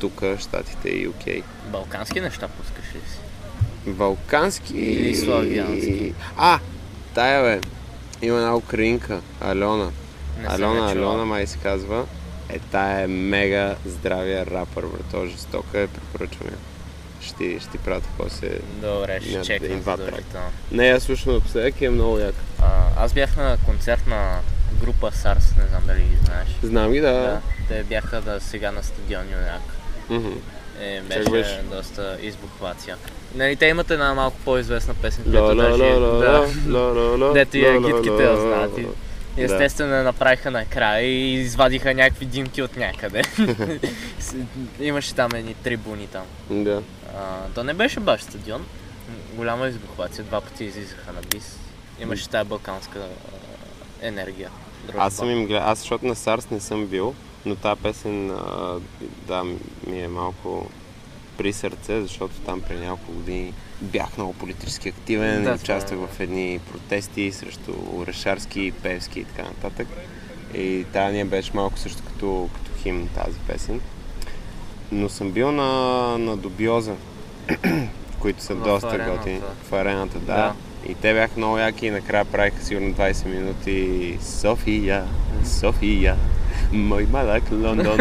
тук, Штатите и UK. Балкански неща пускаш ли си? Балкански Или славянски. А, тая бе, има една украинка, Алена. Алена. Алена май се казва. Е, тая е мега здравия рапър, бре. Той е жестока, е препоръчвам я. Ще, ще ти пратя после. Добре, ще задължително. Не, аз слушам напоследък и е много як. А, аз бях на концерт на група SARS, не знам дали ги знаеш. Знам ги, да. Да, те бяха да сега на стадион Юняк. Мгм. Е, беше, беше? доста избухвация. Нали, те имат една малко по-известна песен, която даже... да, Дето и ла, я знаят. Естествено я направиха накрая и извадиха някакви димки от някъде. Имаше там едни трибуни там. Да. А, то не беше баш стадион. Голяма избухвация. Два пъти излизаха на бис. Имаше тая балканска енергия. Дружба. Аз съм им гледал, аз защото на Сарс не съм бил, но тази песен, а, да, ми е малко при сърце, защото там преди няколко години бях много политически активен, Да, участвах това в едни протести срещу Орешарски, Певски и така нататък. И тази ни беше малко също като, като химн тази песен. Но съм бил на, на Добиоза, които са В доста арената. готини. В арената, да. Да. И те бяха много яки и накрая правиха сигурно 20 минути София, София, мой малък Лондон.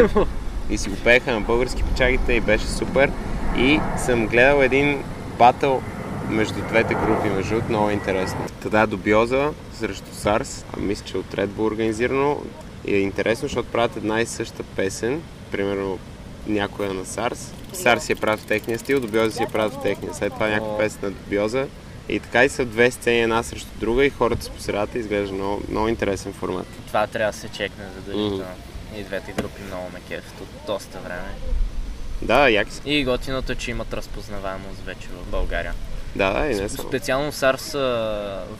и си го пееха на български печагите и беше супер. И съм гледал един батъл между двете групи, между другото, много интересно. Тада до Биоза срещу Сарс, а мисля, че от Red Bull организирано. И е интересно, защото правят една и съща песен, примерно някоя на Сарс. Сарс си я правят в техния стил, Добиоза си я правят в техния. След това някаква песен на Добиоза. И така и са две сцени една срещу друга и хората са по средата и изглежда много, много интересен формат. Това трябва да се чекне задължително. И двете групи много ме кефят от доста време. Да, яки са. И готиното е, че имат разпознаваемост вече в България. Да, да, и не само. Специално Сарс,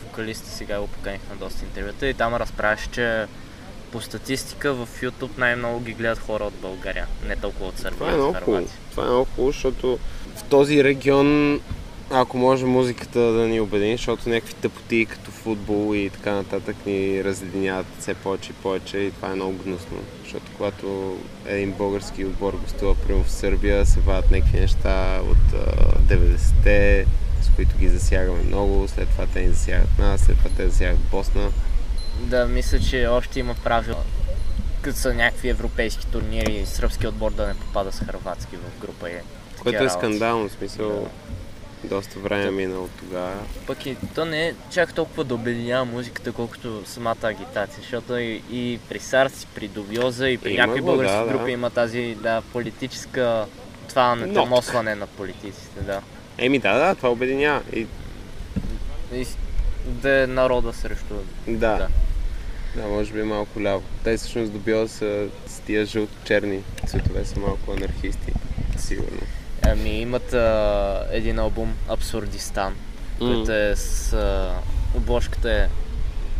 вокалиста сега го поканих на доста интервюта и там разправяше, че по статистика в YouTube най-много ги гледат хора от България, не толкова от Сърбия. Това е много хубаво. Това е много хубаво, защото в този регион, ако може музиката да ни обедини, защото някакви тъпоти като футбол и така нататък ни разединяват все повече и повече и това е много гнусно. Защото когато един български отбор гостува примерно в Сърбия, се вадят някакви неща от а, 90-те, с които ги засягаме много, след това те ни засягат нас, след това те засягат Босна. Да, мисля, че още има правило, като са някакви европейски турнири, сръбски отбор да не попада с хърватски в група. Такива Което е скандално, в смисъл доста време е минало от тогава. Пък и то не е чак толкова да обединява музиката, колкото самата агитация, защото и, и при Сарс, и при Довиоза, и при Има някои български да, да. групи има тази да, политическа това натъмосване на политиците, да. Еми да, да, това обединява. И И да е народа срещу... Да. Да. Да, може би малко ляво. Те всъщност добила са с тия жълто-черни цветове са малко анархисти, сигурно. Ами имат а, един албум Абсурдистан, който е с... А, обложката е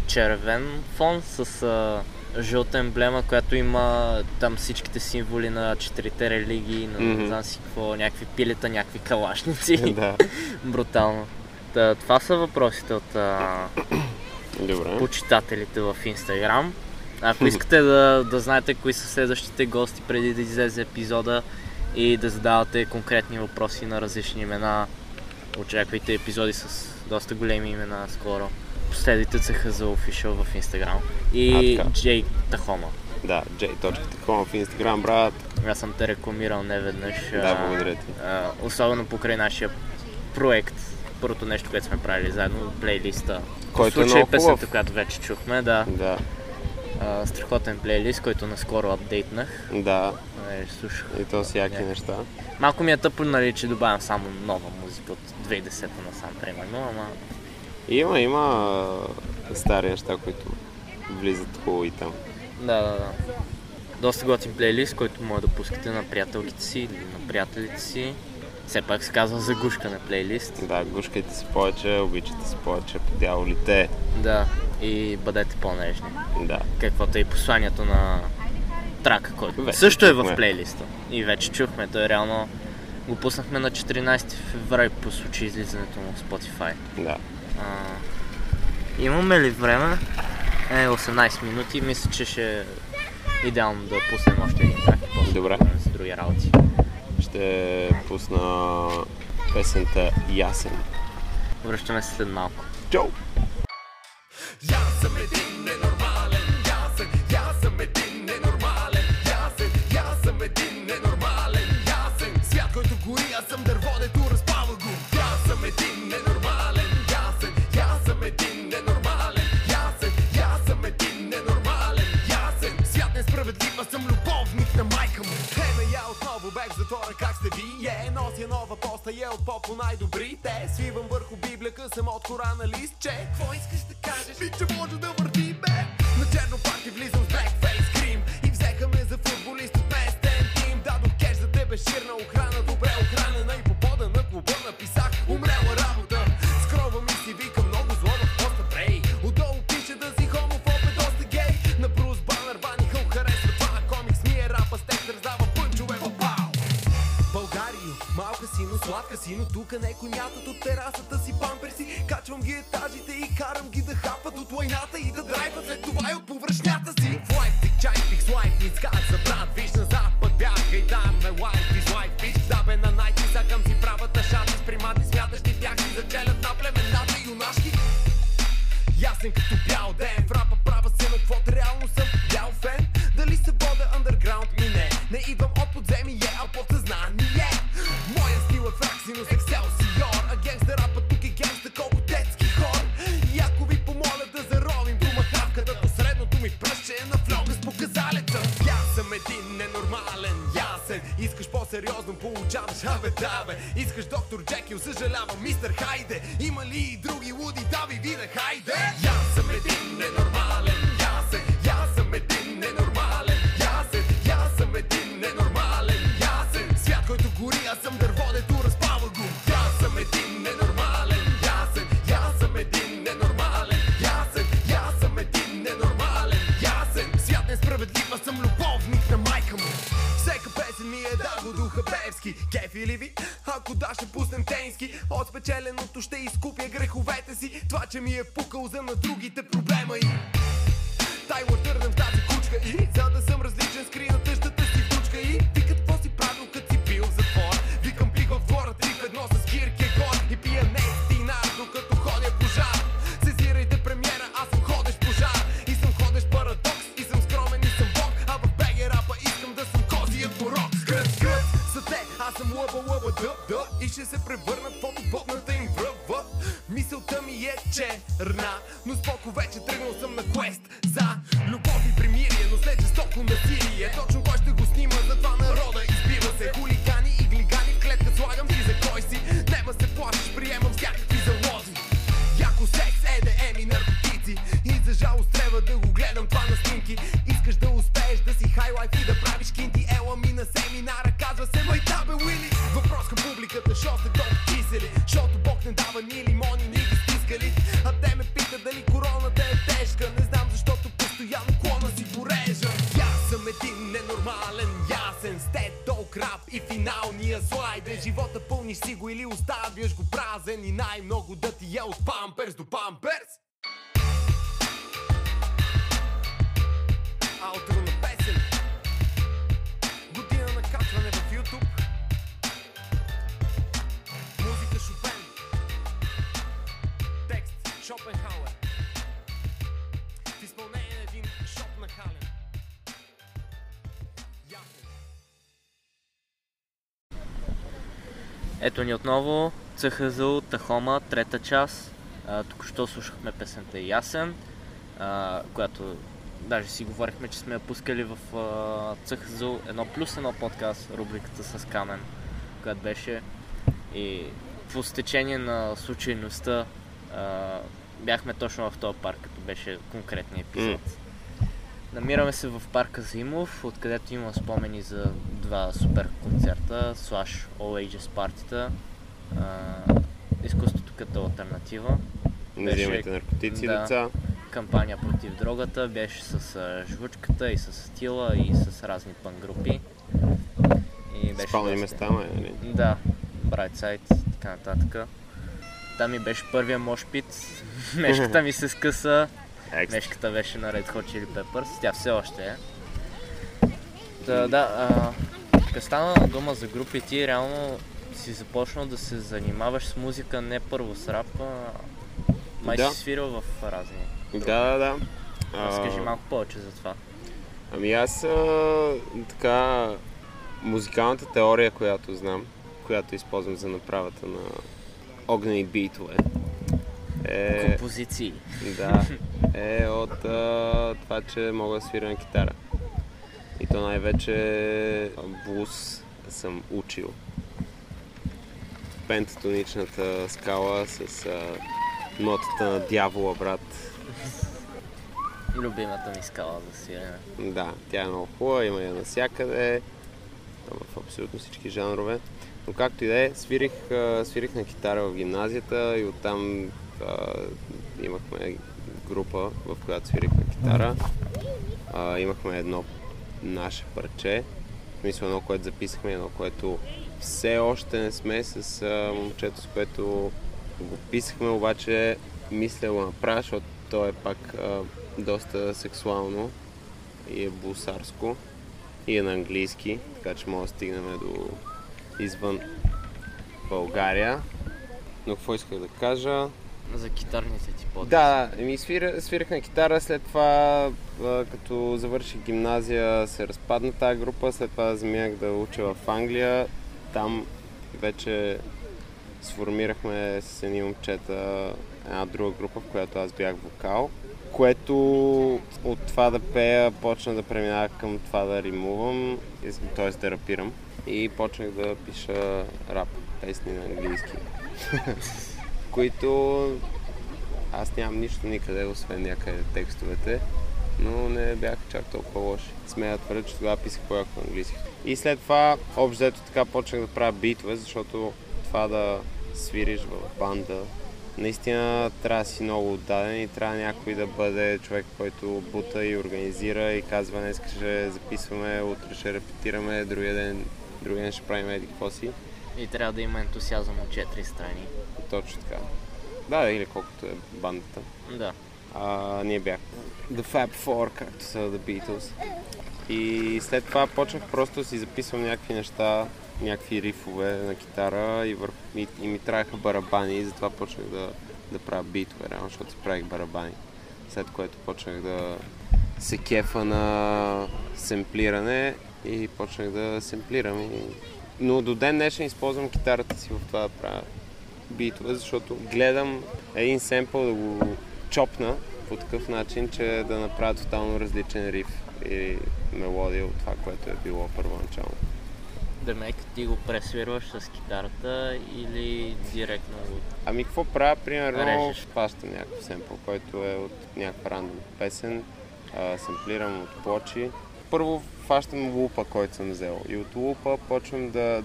червен фон с а, жълта емблема, която има там всичките символи на четирите религии, на не знам си какво, някакви пилета, някакви калашници. да. Брутално. Та, това са въпросите от а, Добре. почитателите в Инстаграм. Ако искате да, да знаете кои са следващите гости преди да излезе епизода и да задавате конкретни въпроси на различни имена, очаквайте епизоди с доста големи имена скоро. Последите цеха за Official в Инстаграм. И. Джей Тахома. Да, j.com в Инстаграм, брат. Аз съм те рекламирал неведнъж. Да, благодаря ти. а, особено покрай нашия проект. Първото нещо, което сме правили заедно, плейлиста. Който е в случай много хубав. песента, която вече чухме, да. Да, А, страхотен плейлист, който наскоро апдейтнах. да. Е, слушах. И то са яки неща. Малко ми е тъпо, нали, че добавям само нова музика от 2010-та насам, примерно, ама Има, има стари неща, които влизат хубаво и там. да, да, да. Доста готин плейлист, който може да пускате на приятелките си или на приятелите си. Все пак се казва загушкане плейлист. Да, гушкайте се повече, обичате се повече по дяволите. Да, и бъдете по-нежни. Да. Каквото е и посланието на трака, който Вече също е в чухме. плейлиста. И вече чухме, той реално го пуснахме на 14 феврари по случай излизането му в Spotify. Да. А, имаме ли време? Е, 18 минути. Мисля, че ще е идеално да пуснем още един трак и после Добре. за други работи. Ще пусна песента Ясен. Връщаме се след малко. Чао! Аз съм един ненормален, затвора, как сте ви? Е, нося нова поста, е от попо най-добрите. Свивам върху библика, съм от Корана лист, че Какво искаш да кажеш? Ви, че може да върви, бе! На черно парти влизам с blackface грим И взеха ме за футболист от местен тим. Дадох кеш за тебе, ширна охрана, но си, но тука некои мятат от терасата си памперси. Качвам ги етажите и карам ги да хапат от лайната и да драйват. След това и от повръшнята си. В лайфтик, чайфик, с лайф, ми скат за брат, виж на запад бях и там е лайф, из лайф, Да бе на найти, сакам си правата шати. С примати смятащи тях си зачелят на племената юнашки. Ясен като бял ден В рапа права се на квот Реално съм бял фен. Дали се вода underground ми не? Не идвам от подземие, по-сериозно, получаваш абе да бе Искаш доктор Джекил, съжалявам мистер Хайде. Има ли и други луди, да ви видя хайде? Аз съм един ненормален, Ако да ще пуснем тенски От спечеленото ще изкупя греховете си. Това, че ми е пукал за на другите проблема и Ето ни отново ЦХЗУ Тахома, трета част. Току-що слушахме песента Ясен, която даже си говорихме, че сме я пускали в а, ЦХЗУ едно плюс едно подкаст, рубриката с Камен, която беше и по стечение на случайността бяхме точно в този парк, като беше конкретният епизод. Намираме се в парка Зимов, откъдето има спомени за два супер концерта, слаш All Ages партита, а, изкуството като альтернатива, Не взимайте наркотици, да. деца. кампания против дрогата, беше с а, жвучката и с стила и с разни пън групи. И беше Спални доста- места, май, нали? Да, Brightside, така нататък. Там ми беше първия мошпит, мешката ми се скъса. Мешката беше на Red Hot Chili Peppers, тя все още е. Да, да, а, като стана дума за групи, ти реално си започнал да се занимаваш с музика не първо с рап, а май Да. си свирил в разни. Да, да, да. Разкажи малко повече за това. Ами аз а, така музикалната теория, която знам, която използвам за направата на огнени битове, е, Композиции. да, е от а, това, че мога да свиря на китара. И то най-вече блуз съм учил. Пентатоничната скала с а, нотата на дявола, брат. Любимата ми скала за свирене. Да, тя е много хубава, има я навсякъде, в абсолютно всички жанрове. Но както и да е, свирих, свирих на китара в гимназията и оттам а, имахме група, в която свирих на китара. А, имахме едно наше парче, в смисъл едно, което записахме, едно, което все още не сме с а, момчето, с което го писахме, обаче мисля го направя, защото то е пак а, доста сексуално и е бусарско и е на английски, така че може да стигнем до извън България. Но какво исках да кажа? За китарните ти подписи. Да, ми свира, свирах на китара, след това като завърших гимназия се разпадна тази група, след това заминах да уча в Англия. Там вече сформирахме с едни момчета една друга група, в която аз бях вокал, което от това да пея почна да преминава към това да римувам, т.е. да рапирам. И почнах да пиша рап песни на английски, които аз нямам нищо никъде, освен някъде текстовете, но не бяха чак толкова лоши. Смея да твърдя, че тогава писах по-яко английски. И след това, общо така почнах да правя битове, защото това да свириш в банда, наистина трябва да си много отдаден и трябва някой да бъде човек, който бута и организира и казва днес ще записваме, утре ще репетираме, другия ден, другия ден ще правим еди какво си. И трябва да има ентусиазъм от четири страни. Точно така. Да, или колкото е бандата. Да. А, ние бяхме The Fab Four, както са The Beatles. И след това почнах просто да си записвам някакви неща, някакви рифове на китара и, вър... и, и ми трябваха барабани и затова почнах да, да правя битове, реално, защото си правих барабани. След което почнах да се кефа на семплиране и почнах да семплирам. И... Но до ден днешен използвам китарата си в това да правя битове, защото гледам един семпъл да го чопна по такъв начин, че да направя тотално различен риф и мелодия от това, което е било първоначално. Демек, ти го пресвирваш с китарата или директно го... Ами какво правя? Примерно Режеш. хващам някакъв семпъл, който е от някаква рандом песен, а, семплирам от плочи. Първо хващам лупа, който съм взел и от лупа почвам да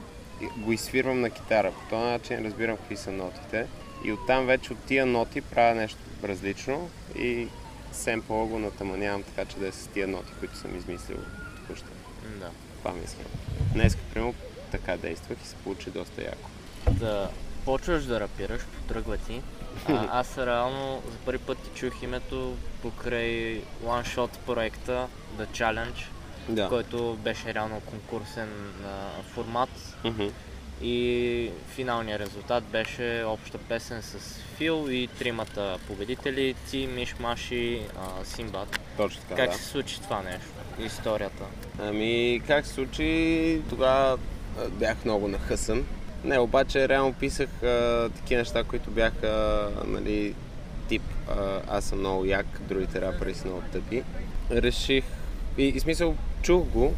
го изсвирвам на китара. По този начин разбирам какви са нотите и оттам вече от тия ноти правя нещо различно и семпъла го натаманявам така, че да е с тия ноти, които съм измислил току-що. Да. Това мисля. Днес, примерно, така действах и се получи доста яко. Да почваш да рапираш, потръгва ти. А, аз реално за първи път ти чух името покрай One Shot проекта The Challenge, Да. който беше реално конкурсен а, формат Мгм. и финалният резултат беше обща песен с Фил и тримата победители, ти, Миш, Маши, а, Симбат. Точно така, Как да. се случи това нещо? Историята. Ами, как се случи, тогава бях много нахъсан. Не, обаче реално писах а, такива неща, които бяха, нали, тип а, аз съм много як, другите рапъри са много тъпи. Реших, и, и смисъл, чух го,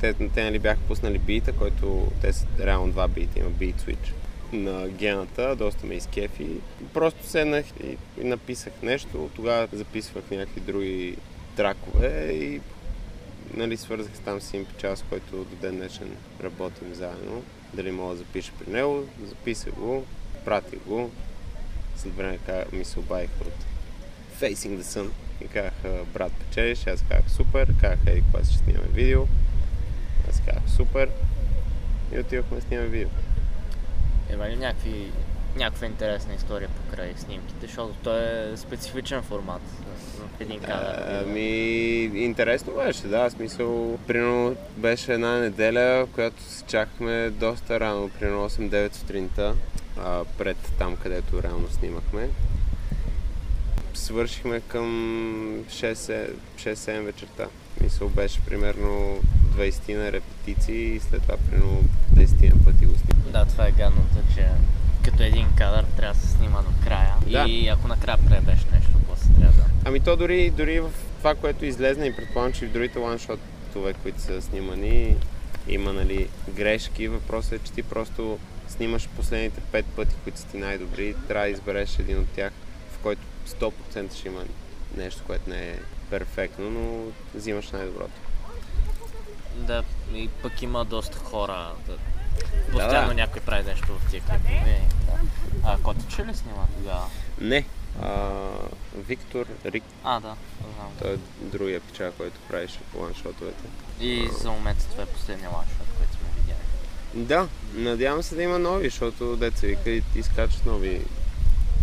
те, те нали бяха пуснали бита, който, те са реално два бита, има бит switch на гената, доста ме изкефи. Просто седнах и, написах нещо, тогава записвах някакви други тракове и нали, свързах там с печал, с който до ден днешен работим заедно. Дали мога да запиша при него, записах го, пратих го. След време ми се обадиха от Facing the Sun и казаха, брат, печелиш, аз казах супер, казаха, ей, кога ще снимаме видео. Аз казах супер и отидохме да снимаме видео. Има ли някакви, някаква интересна история покрай снимките, защото той е специфичен формат в един кадър. Ами, интересно беше, да, смисъл, примерно беше една неделя, в която се чакахме доста рано, примерно 8-9 сутринта, пред там, където реално снимахме. Свършихме към 6-7 вечерта. Мисъл беше примерно 20 на репетиции и след това примерно 10 на пъти го снимахме. Да, това е гадното, че като един кадър трябва да се снима до края. Да. И ако накрая пребеш нещо, после трябва да... Ами то дори, дори в това, което излезне и предполагам, че и в другите клипчетове, които са снимани, има нали, грешки. Въпросът е, че ти просто снимаш последните пет пъти, които са ти най-добри. Трябва да избереш един от тях, който 100% ще има нещо, което не е перфектно, но взимаш най-доброто. Да, и пък има доста хора. Да, постоянно да. някой прави нещо в тия клипове. Да. А Котиче ли снима тогава? Не. А, Виктор Рик, А, да, знам. той е другия пича, който правеше по ланшотовете. И за момента това е последния ланшот, който сме видяли. Да, надявам се да има нови, защото деца вика и изкачат нови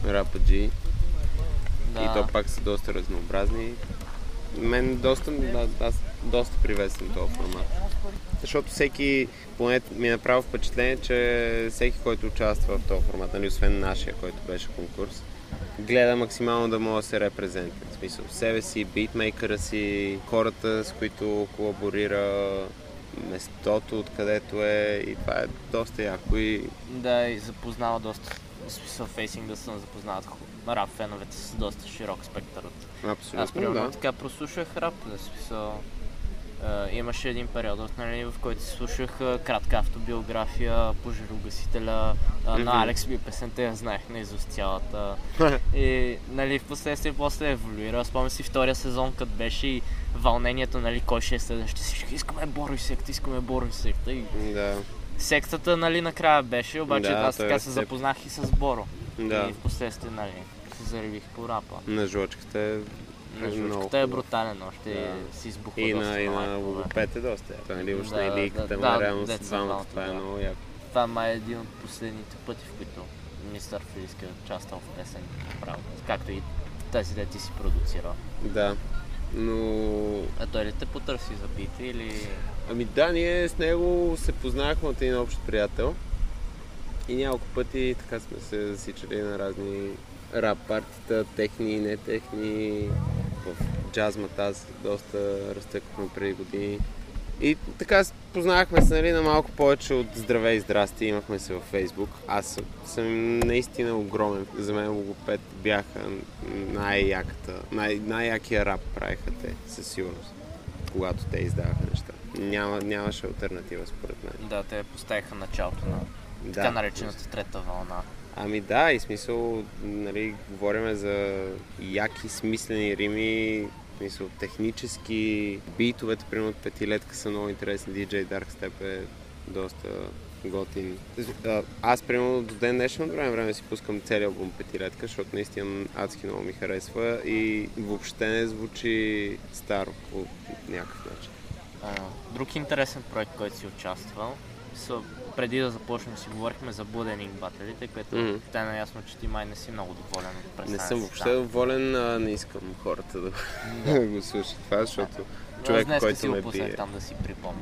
рападжи. Да. И то пак са доста разнообразни. Мен доста, да, аз доста приветствам този формат. Защото всеки, поне ми е направил впечатление, че всеки, който участва в този формат, нали, освен нашия, който беше конкурс, гледа максимално да може да се репрезентира. В смисъл, себе си, битмейкъра си, хората, с които колаборира, местото, откъдето е и това е доста яко и Да, и запознава доста. Смисъл фейсинг да се запознават рап феновете с доста широк спектър от Аз абсолютно примерно да. така прослушах рап, да смисъл. Uh, имаше един период, нали, в който слушах uh, кратка автобиография, Пожарогасителя, uh, Мгм. на Алекс Би песента я знаех наизуст цялата. И нали, в последствие после еволюира. Спомням си втория сезон, като беше и вълнението, нали, кой ще е следващи. Всички искаме Боро и секта, искаме Боро и секта. И Да, сектата, нали, накрая беше, обаче Да, аз така е се запознах и с Боро. Да. И в последствие, нали, се заребих по рапа. На жлъчката е На жучката е брутален още, Да. си избухва И доста на, и на логопед е доста. Той нали още Да, на да, да, ма реално с двамата. Това е да. много яко. Това май е един от последните пъти, в които мистер Филиски е участвал в песен право. Както и тази де ти си продуцирал. Да. Но... А той ли те потърси за бити или... Ами да, ние с него се познахме от един общ приятел. И няколко пъти така сме се засичали на разни рап партита, техни и не техни. В джаз матаз доста разтъкахме преди години. И така познахме се нали, на малко повече от здраве и здрасти. Имахме се във Фейсбук. Аз съм наистина огромен. За мен логопед бяха най-яката, най- най-якия рап правиха те, със сигурност, когато те издаваха неща. Няма, нямаше альтернатива според мен. Да, те поставиха началото на така наречената трета вълна. Ами да, и смисъл, нали, говорим за яки, смислени рими, смисъл, технически, битовете, примерно от петилетка са много интересни, DJ Darkstep е доста готин. Аз, примерно, до ден днешен от време време си пускам целия албум Петилетка, защото наистина адски много ми харесва и въобще не звучи старо по някакъв начин. Друг интересен проект, който си участвал, са, преди да започнем си говорихме за Буденик батерите, което mm-hmm. е наясно, че ти май не си много доволен от Не представянето съм си въобще там. доволен, а не искам хората да го слушат това, защото Аз човек, днес който си ме бие. там да си припомня.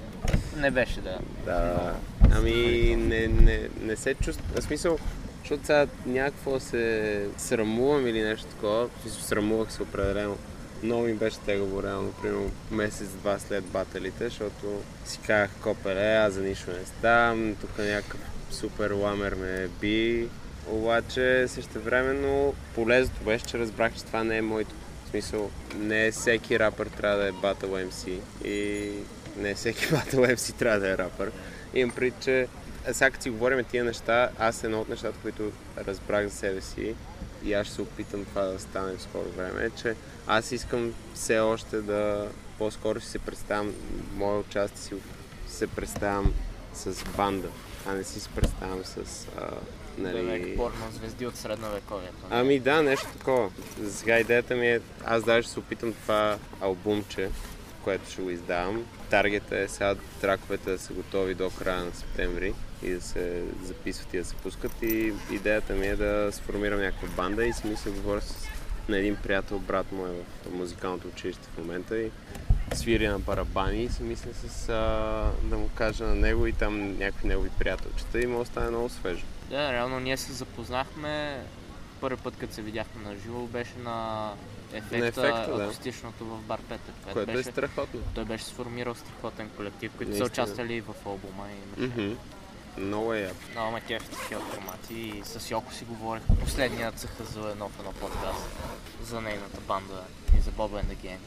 Не беше да... Да, ами не, не, не се чувствам, в смисъл, защото сега някакво да се срамувам или нещо такова, срамувах се определено. Много ми беше тегаво, реално, примерно месец-два след баталите, защото си казах, копеле, аз за нищо не ставам, тук някакъв супер ламер ме би, обаче същевременно полезното беше, че разбрах, че това не е моето. В смисъл, не всеки рапър трябва да е Battle MC и не всеки Battle MC трябва да е рапър. Имам пред, че сега като си говорим тия неща, аз едно от нещата, които разбрах за себе си и аз ще се опитам това да стане в скоро време, е, че аз искам все още да по-скоро си се представям, моя участие си се представям с банда, а не си се представям с а, Нали... нали, порно звезди от средновековието. Ами да, нещо такова. Сега идеята ми е, аз даже ще се опитам това албумче, което ще го издавам. Таргета е сега траковете да са готови до края на септември и да се записват и да се пускат. И идеята ми е да сформирам някаква банда и си мисля, говоря с на един приятел, брат му е в музикалното училище в момента и свири на барабани и си мисля с, а, да му кажа на него и там някакви негови приятелчета и му остане много свежо. Да, реално ние се запознахме първи път, като се видяхме на живо, беше на ефекта, На ефекта, да. акустичното в бар Петър. което Което е беше, страхотно. той беше сформирал страхотен колектив, които са участвали и в албума и Мгм. Много е яко. много ме кефи такива формати и с Йоко си говорих последния цъха за едно в едно подкаст за нейната банда и за Боба and the Gang.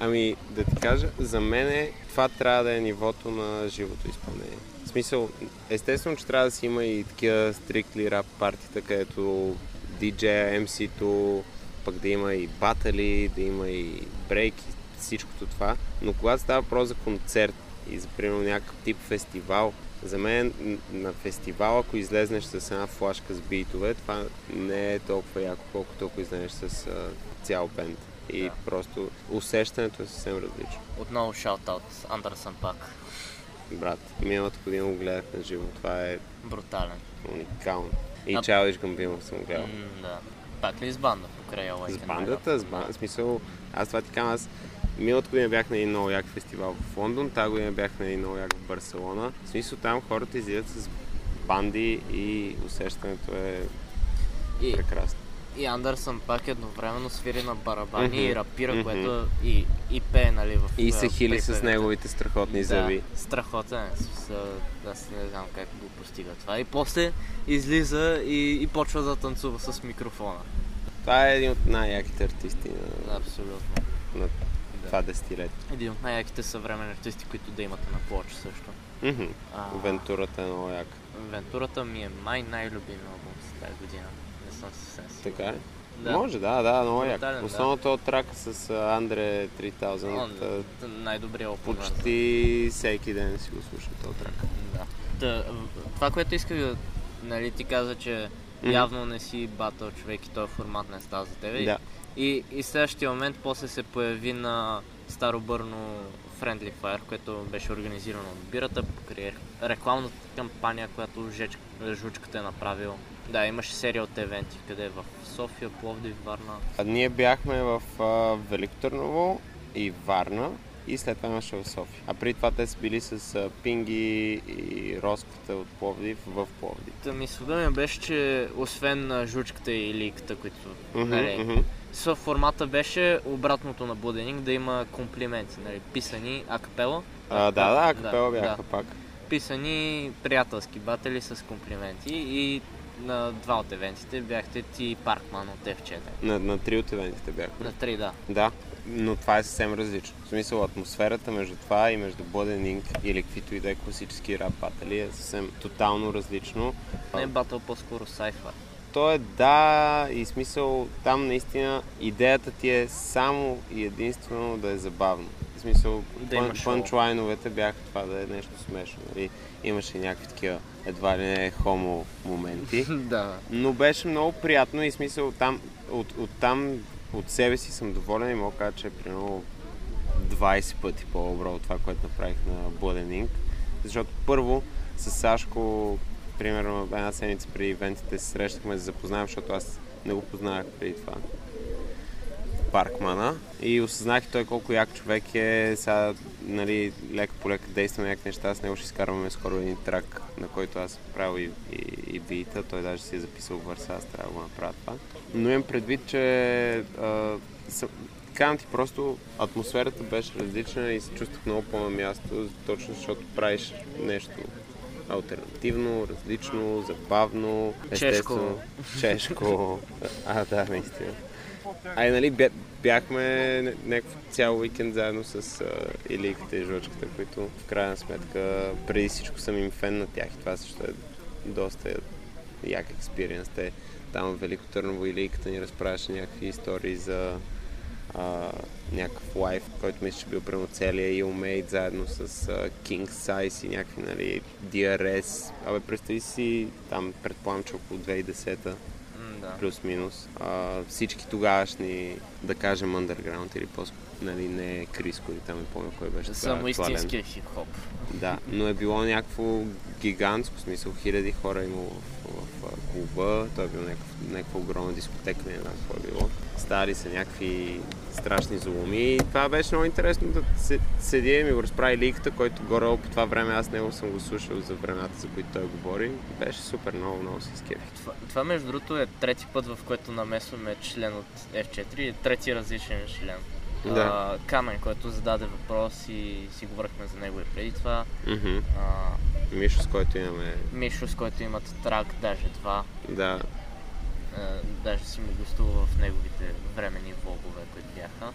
Ами, да ти кажа, за мен е, това трябва да е нивото на живото изпълнение. В смисъл, естествено, че трябва да си има и такива стрикли рап партита, където DJ, MC-то, пък да има и батали, да има и брейки, всичкото това. Но когато става въпрос за концерт и за примерно някакъв тип фестивал, за мен на фестивал, ако излезнеш с една флашка с битове, това не е толкова яко, колкото ако излезнеш с а, цял бенд. И Да. просто усещането е съвсем различно. Отново шаут-аут Андерсън пак. Брат, миналата година го гледах на живо. Това е Брутален. уникално. И А- Чалдиш Гамбино съм гледал. Да. Пак ли с банда покрай Awaken С бандата, с банда, в смисъл, аз това ти казвам, аз миналата година бях на един много як фестивал в Лондон, тази година бях на един много як в Барселона. В смисъл там хората излизат с банди и усещането е И, прекрасно. и Андерсън пак едновременно свири на барабани Мгм. и рапира, Мгм. което и, и пее, нали, в И се хили с неговите страхотни зъби. Да, страхотен е. Аз не знам как го постига това. И после излиза и, и почва да танцува с микрофона. Това е един от най-яките артисти на, Абсолютно. на Да. това десетилетие. Един от най-яките съвременни артисти, които да имате на плоча също. Мгм. А, Вентурата е много яка. Вентурата ми е май най-любим албум с тази година. Не съм съвсем сигурен. Така е? Да. Може, да, да, много як. Брутален, да. Този трак с а, Андре 3000. Он, а, най-добрият опонент. Почти всеки ден си го слушам този трак. Да. Та, това, което исках да... Нали, ти каза, че Мгм. явно не си батъл човек и този формат не става за тебе. Да. И, и следващия момент после се появи на Старобърно Friendly Fire, което беше организирано от бирата, покрай рекламната кампания, която Жеч, Жучката е направил. Да, имаше серия от евенти, къде е в София, Пловдив, Варна. А ние бяхме в а, Велико Търново и Варна и след това имаше в София. А преди това те са били с Пинги и Роската от Пловдив в Пловдив. Та мисълта ми беше, че освен Жучката и Ликата, които Мгм, нали, мгм. С формата беше обратното на Буденинг, да има комплименти, нали, писани акапела. А, да, да, капела бяха да. пак. Писани приятелски батели с комплименти и на два от евентите бяхте ти и Паркман от F4. На, на три от евентите бяхме. На три, да. Да, но това е съвсем различно. В смисъл атмосферата между това и между Blood Ink или каквито и да е класически рап батали е съвсем тотално различно. Не е батъл, по-скоро сайфа. То е да и смисъл там наистина идеята ти е само и единствено да е забавно. В смисъл Да пън, пънчлайновете бяха това да е нещо смешно. Нали? Имаше някакви такива едва ли не хомо моменти. да. Но беше много приятно и смисъл там, от, от там от себе си съм доволен и мога да кажа, че е примерно 20 пъти по-добро от това, което направих на Blood. Защото първо с Сашко, примерно една седмица преди ивентите се срещахме, се запознавам, защото аз не го познавах преди това. Паркмана и осъзнах той колко як човек е. Сега, нали, лека по лека действа на някакви неща. С него ще изкарваме скоро един трак, на който аз правил и, и, и бита. Той даже си е записал върса, аз трябва да го направя това. Но имам предвид, че а, съм, казвам ти, просто атмосферата беше различна и се чувствах много по-на място, точно защото правиш нещо альтернативно, различно, забавно, Чешко. естествено. Чешко. А, да, наистина. Ай, нали, бя- бяхме ня- някакъв цял уикенд заедно с а, Илийката и Жучката, които в крайна сметка преди всичко съм им фен на тях и това също е доста як експириенс. Те там в Велико Търново Илийката ни разправяше някакви истории за а, някакъв лайф, който мисля, че бил прямо целия Illmate заедно с а, King Size и някакви, нали, DRS. Абе, представи си, там предполагам, че около 2010-та М, да. плюс-минус. А, всички тогавашни, да кажем, underground или по нали, не Криско или там не помня кой беше тогава Само истинския хип-хоп. Да, но е било някакво гигантско, смисъл хиляди хора имало в, в, в клуба, той е бил някакъв, някаква огромна дискотека, не знам какво е било. Стали са някакви страшни зломи и това беше много интересно да се, седи и ми го разправи ликата, който горе по това време аз него съм го слушал за времената, за които той говори. Беше супер, много, много се изкефих. Това, това, между другото е трети път, в който намесваме член от F4 и трети различен член. Да. А, Камен, който зададе въпрос и си говорихме за него и преди това. А, Мишо, с който имаме, Мишо, с който имат трак, даже два. да, даже си му гостува в неговите временни влогове, които бяха.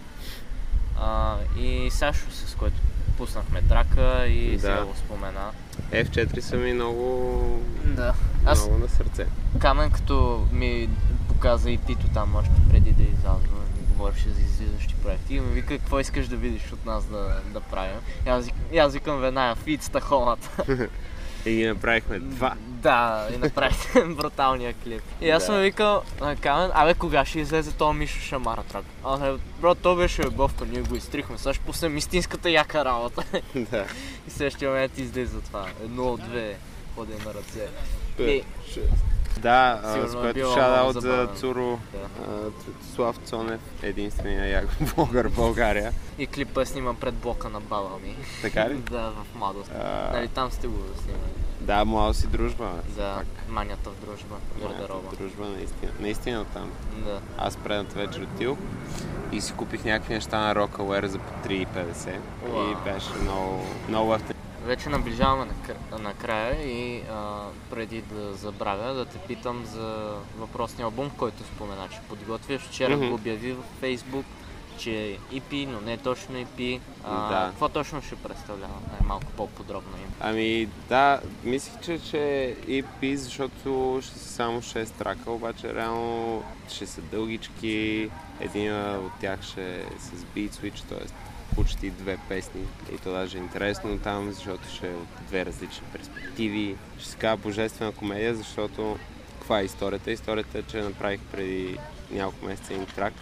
А, и Сашо, с който пуснахме трака и Да. сега го спомена. F4 са ми много, Да. Аз много на сърце. Камен, като ми показа и Пито там още преди да излязва, ми говореше за излизащи проекти и ми вика какво искаш да видиш от нас да, да правим. И аз, аз викам веднага Фицата Хомата. И ги направихме два. Да, и направихте бруталния клип. И аз Да. съм викал на Камен, абе кога ще излезе този Мишо Шамара трак? А, бро, то беше любовка, ние го изтрихме, сега ще пуснем истинската яка работа. да. и в следващия момент излиза това. Едно от две ходим на ръце. И, Да, Сигурно с е което било шадаут за. Цуро да. Слав Цонев, единствения як блогър в България. И клипа снимам пред блока на баба ми. Така ли? да, в младост. А, Нали там сте го снимали. да, млада си дружба. За Пак. манята в дружба, гардероба. Дружба, наистина. Наистина там. Да. Аз предната вечер отидох и си купих някакви неща на Rockaware за по 3,50 Уау. и беше много, много ефтин. Вече наближаваме на, кр- на края и а, преди да забравя да те питам за въпросния албум, който спомена, че подготвяш. Вчера Мгм. го обяви в Facebook, че е EP, но не е точно EP. А, Да. Какво точно ще представлява? Е, малко по-подробно им. Ами да, мислих, че, че е EP, защото ще са само 6 трака, обаче реално ще са дългички. Един от тях ще е с Beat Switch, т.е. почти две песни. И то даже е интересно там, защото ще е от две различни перспективи. Ще се казва божествена комедия, защото каква е историята? Историята е, че направих преди няколко месеца един трак,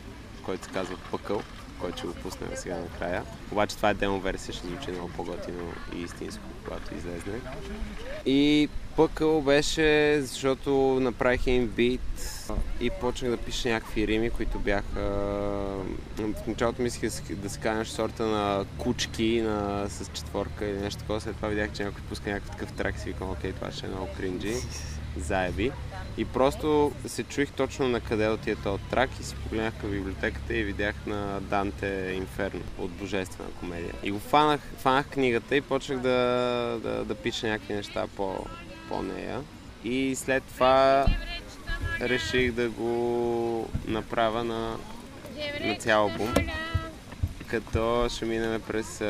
който се казва Пъкъл, който ще го пуснем сега накрая. Обаче това е демо версия, ще звучи много по-готино и истинско, когато излезне. И Пъкъл беше, защото направих един бит и почнах да пиша някакви рими, които бяха... В началото мислех да се- нещо сорта на кучки на... с четворка или нещо такова. След това видях, че някой пуска някакъв такъв трак и си викам, окей, това ще е много кринджи. Заеби. И просто се чуих точно на къде отиде този трак и си погледнах към библиотеката и видях на Данте Инферно от Божествена комедия. И го фанах, фанах книгата и почнах да, да, да пиша някакви неща по, по нея. И след това реших да го направя на, на цял албум. Като ще минем през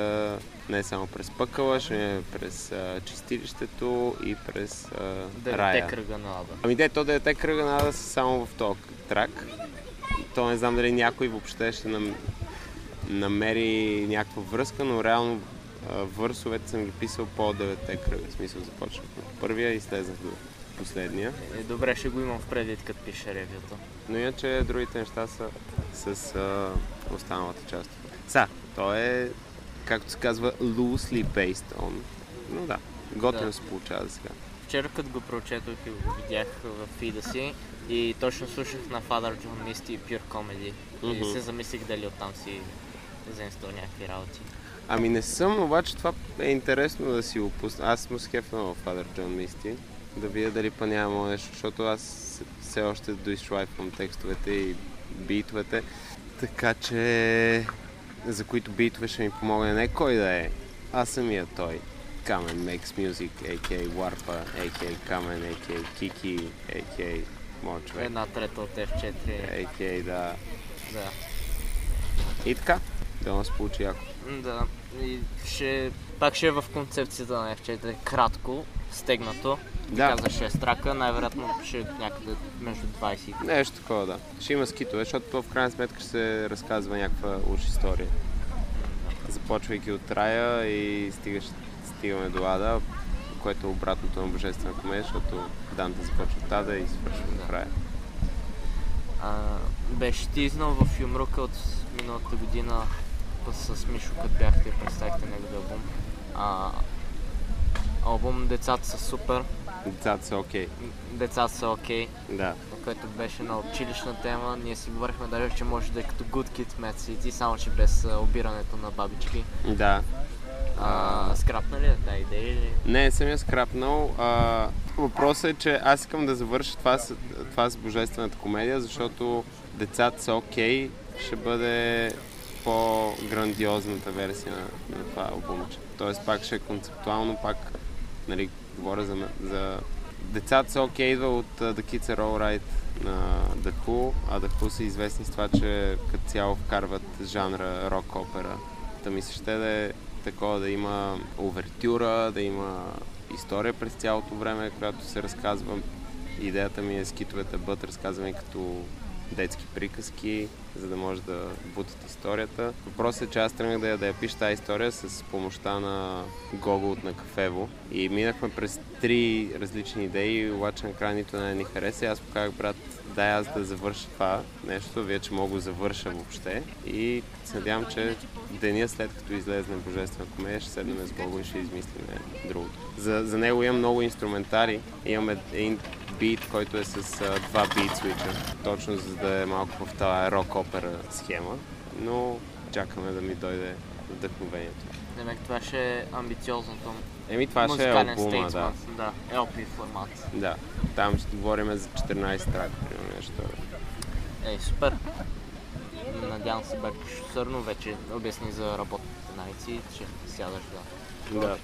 не само през пъкъла, ще минем през чистилището и през а, Девете рая. кръга на Ада. Ами де, то девете кръга надо са само в този трак. То не знам дали някой въобще ще нам... намери някаква връзка, но реално върсовете съм ги писал по девете кръга. В смисъл започнах от първия и слезнах до последния. Е, добре, ще го имам в предвид, като пише ревюто. Но иначе другите неща са с а, останалата част. Са, то е, както се казва, loosely based on. Но да, готино Да. се получава за сега. Вчера като го прочетох и го видях в фида си и точно слушах на Father John Misty и Pure Comedy. И Мгм. се замислих дали оттам си вземствал някакви работи. Ами не съм, обаче това е интересно да си го пусна. Аз му скефна в Father John Misty. Да видя дали па няма нещо, защото аз все още доизшлайфвам текстовете и битовете. Така че за които битове ще ми помогне не кой да е, а самия той. Kamen Makes Music, a.k.a. Warpa, a.k.a. Kamen, a.k.a. Kiki, a.k.a. Моят човек, Една трета от F4. a.k.a. да. Да. И така, да се получи яко. Да. И ще... Пак ще е в концепцията на F4. Кратко, стегнато. Да. Каза 6 трака, най-вероятно ще е някъде между 20 и Нещо такова, да. Ще има скитове, защото то в крайна сметка ще се разказва някаква уж история. Започвайки от рая и стигаш, стигаме до Ада, което е обратното на Божествена комедия, защото Данте започва от Ада и свършва в рая. А, беше тизнал в Юмрука от миналата година па с Мишо, като бяхте и представихте неговия албум. А, албум Децата са супер, Децата са окей. децата са окей, Да. което беше на училищна тема. Ние си говорихме даже, че може да е като Good Kid Mad City, само че без обирането на бабички. Да. А, скрапна ли е тази идея или? Не, съм я скрапнал. А, въпросът е, че аз искам да завърша това с, това с Божествената комедия, защото децата са окей, ще бъде по-грандиозната версия на, на това албумче. Тоест пак ще е концептуално, пак нали, говоря за, за Децата са окей, идва от uh, The Kids Are Alright на The Who, а The Who са известни с това, че като цяло вкарват жанра рок-опера. Та ми се ще да е такова да има овертюра, да има история през цялото време, която се разказва. Идеята ми е скитовете да бъдат разказвани като детски приказки, за да може да бутат историята. Въпросът е, че аз тръгнах да я, да я пиша тази история с помощта на Гого от на Кафево и минахме през три различни идеи, обаче накрая нито не ни хареса. И аз показах брат, дай аз да завърша това нещо, вече мога да завърша въобще и се надявам, че деня след като излезне Божествена комедия, ще седнем с Гого и ще измислим другото. За, за него имам много инструментари. Имаме един бит, който е с два бит свича, точно за да е малко в тази рок-опера схема, но чакаме да ми дойде вдъхновението. Демек това ще е амбициозното Еми това ще е албума, да. Да, LP формат. Да, там ще говорим за 14 трака, примерно нещо. Ей, супер. Надявам се бе сърно вече обясни за работните навици, че сядаш да. Да.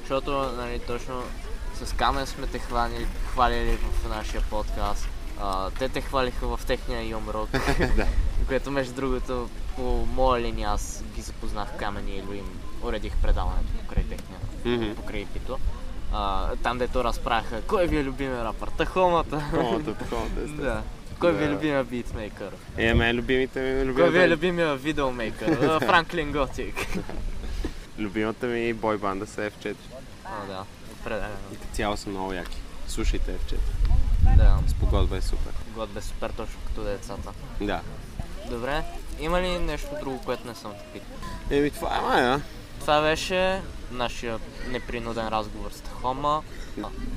Защото, нали, точно с Камен сме те хвалили, хвалили в нашия подкаст. А, те те хвалиха в техния юмрок, да. което между другото по моя линия аз ги запознах Камен и им уредих предаването покрай техния, Мгм. покрай пито. А, там дето разправяха, кой ви е любимия рапър? Тахомата. Такова, такова, да. Кой ви е любимия битмейкър? Е, мен любимите ми, Кой ви е любимия видеомейкър? А, Франклин Готик. любимата ми бой банда са F4. О, да. Определено. И като цяло са много яки. Слушайте F4. Да. Спогодба е супер. God бе супер точно като децата. Да. Добре. Има ли нещо друго, което не съм питал? Еми това е мая. Това беше нашия непринуден разговор с Тахома.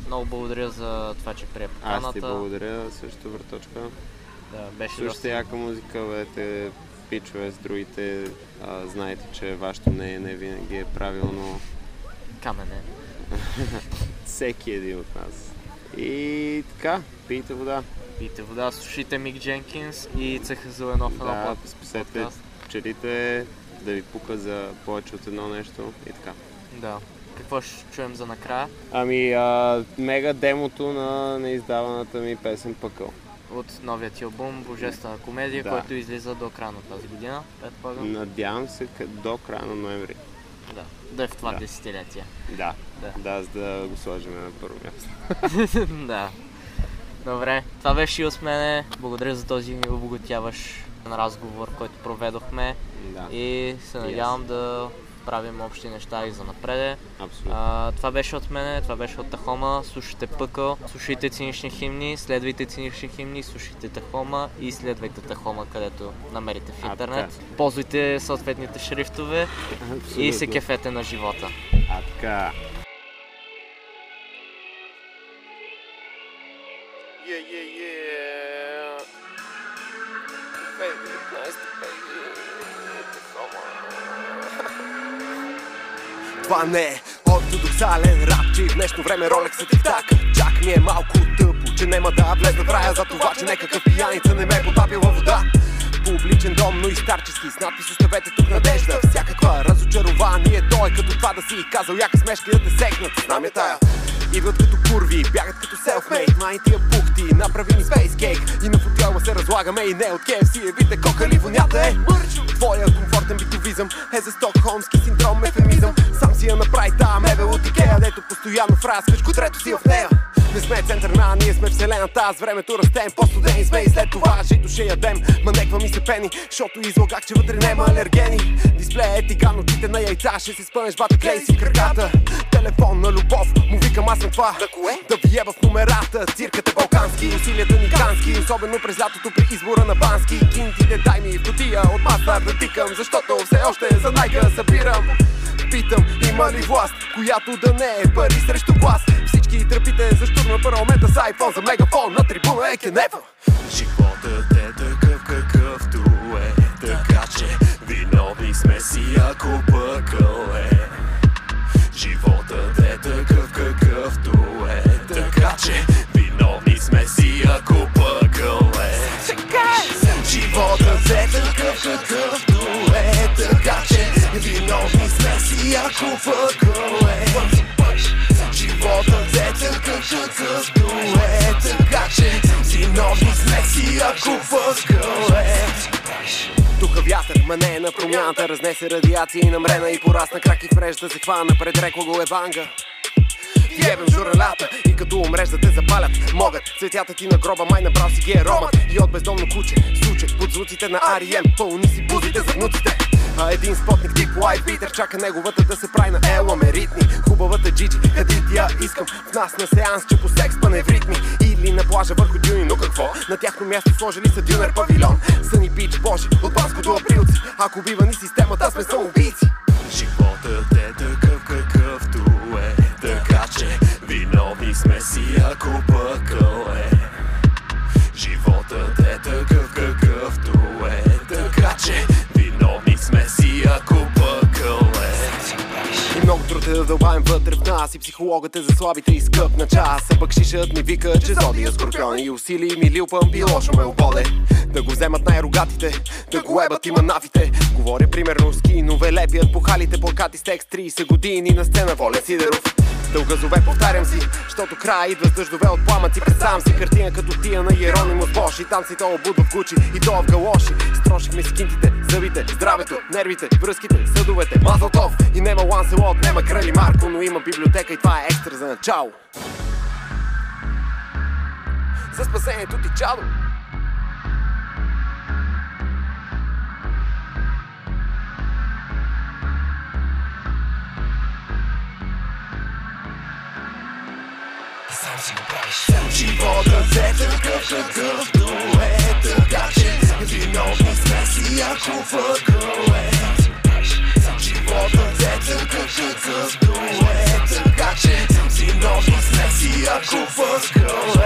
Много благодаря за това, че прие поканата. Аз ти благодаря също, върточка. Да, беше Слушайте доста... яка музика, бъдете пичове с другите. А, знаете, че вашето мнение не винаги е правилно. камене. Всеки един от нас. И така, пийте вода. Пийте вода, слушайте Мик Дженкинс и Цеха Зеленов на Да, спасете подкаст. пчелите, да ви пука за повече от едно нещо и така. Да. Какво ще чуем за накрая? Ами, а, мега демото на неиздаваната ми песен Пъкъл. От новият ти албум Божествена комедия, Да. който излиза до края на тази година. Предполагам. Надявам се до края на ноември. Да. Да е в това Да. десетилетие. Да, Да. да, за да го сложим на първо място. да. Добре, това беше и от мене. Благодаря за този обогатяващ разговор, който проведохме. Да, И се надявам да правим общи неща и за напреде. абсолютно. А, това беше от мене, това беше от Тахома. Слушайте Пъкъл, слушайте цинични химни, следвайте цинични химни, слушайте Тахома и следвайте Тахома, където намерите в А, интернет. така. Ползвайте съответните шрифтове и се кефете на живота. А така. Yeah, yeah, yeah. Това не е ортодоксален рап, че в днешно време Ролекс е тик-так. Чак ми е малко тъпо, че нема да влезна в рая За това, че някакъв пияница не ме е потапил във вода. Публичен дом, но и старчески С надпис оставете тук надежда. Всякаква разочарование Той е като това да си казал яка смешка да те секнат Знам я тая. Идват като курви, бягат като селфмейт. Май тия бухти, направи ми спейскейк И на футбола се разлагаме и не от KFC Вите кока ли вонята е Твоя комфортен битовизъм е за стокхолмски синдром ефемизъм си я направи тая мебел от Икея Дето постоянно фраскаш, котрето си в нея. Не сме център на, ние сме вселената Аз времето растем, по-студени сме и след това жито ще ядем. Манеква ми се пени, защото излагах, че вътре няма алергени. Дисплея е тиган, очите на яйца Ще се спънеш, бата, клей си в краката. Телефон на любов, му викам аз съм това. Да кое? Да ви еба в номерата, цирката балкански Усилията ни кански, особено през лятото при избора на бански Кинтите дай ми в котия, от мастер да тикам Защото все още за найка събирам. Питам, има ли власт, която да не е пари срещу глас Всички тръпите за штурм на парламента с iPhone За мегафон на трибуна е кенефа Животът е такъв какъвто е Така че виновни сме си ако пъкъл е Тука вятър, ма не е на промяната Разнесе радиация и намрена и порасна крак и мрежата се хвана Пред реко го е банга Ебем журналата и като умреш да те запалят Могат. Цветята ти на гроба, май набрал си ги е ромът И от бездомно куче, случай под звуците на Арием Пълни си бузите за внуците а един спотник тип лайф битър чака неговата да се прави на ела ме ритми Хубавата джиджи, къде ти я искам. В нас на сеанс, че по секс па не в ритми Или на плажа върху дюни, но какво? На тяхно място сложили са дюнер павилон Съни бич, божи, от баско до априлци. Ако бива ни системата, сме самоубийци Животът е такъв какъвто е. Така че виновни сме си ако Е да дълбаем вътре в нас И психологът е за слабите и скъп на час. А пък шишът ми вика, че зодия скорпион И усили ми лилпам и лошо ме ободе Да го вземат най-рогатите, да го ебат и манафите Говоря примерно с кинове, лепят по халите плакати с текст 30 години на сцена Воля Сидеров. Дългазове повтарям си, защото края идва с дъждове от пламъци Представям си картина като тия на Еронимус Бош И там си то обудва в кучи и то в галоши. Строшихме си кинтите, зъбите, здравето, нервите, връзките, съдовете. Мазълтов и нема Ланселот, нема Крали Марко Но има библиотека и това е екстра за начало. За спасението ти чадо Животът е такъв какъвто е Така че виновни сме си ако пъкъл е Животът е такъв какъвто е Така че виновни сме си ако пъкъл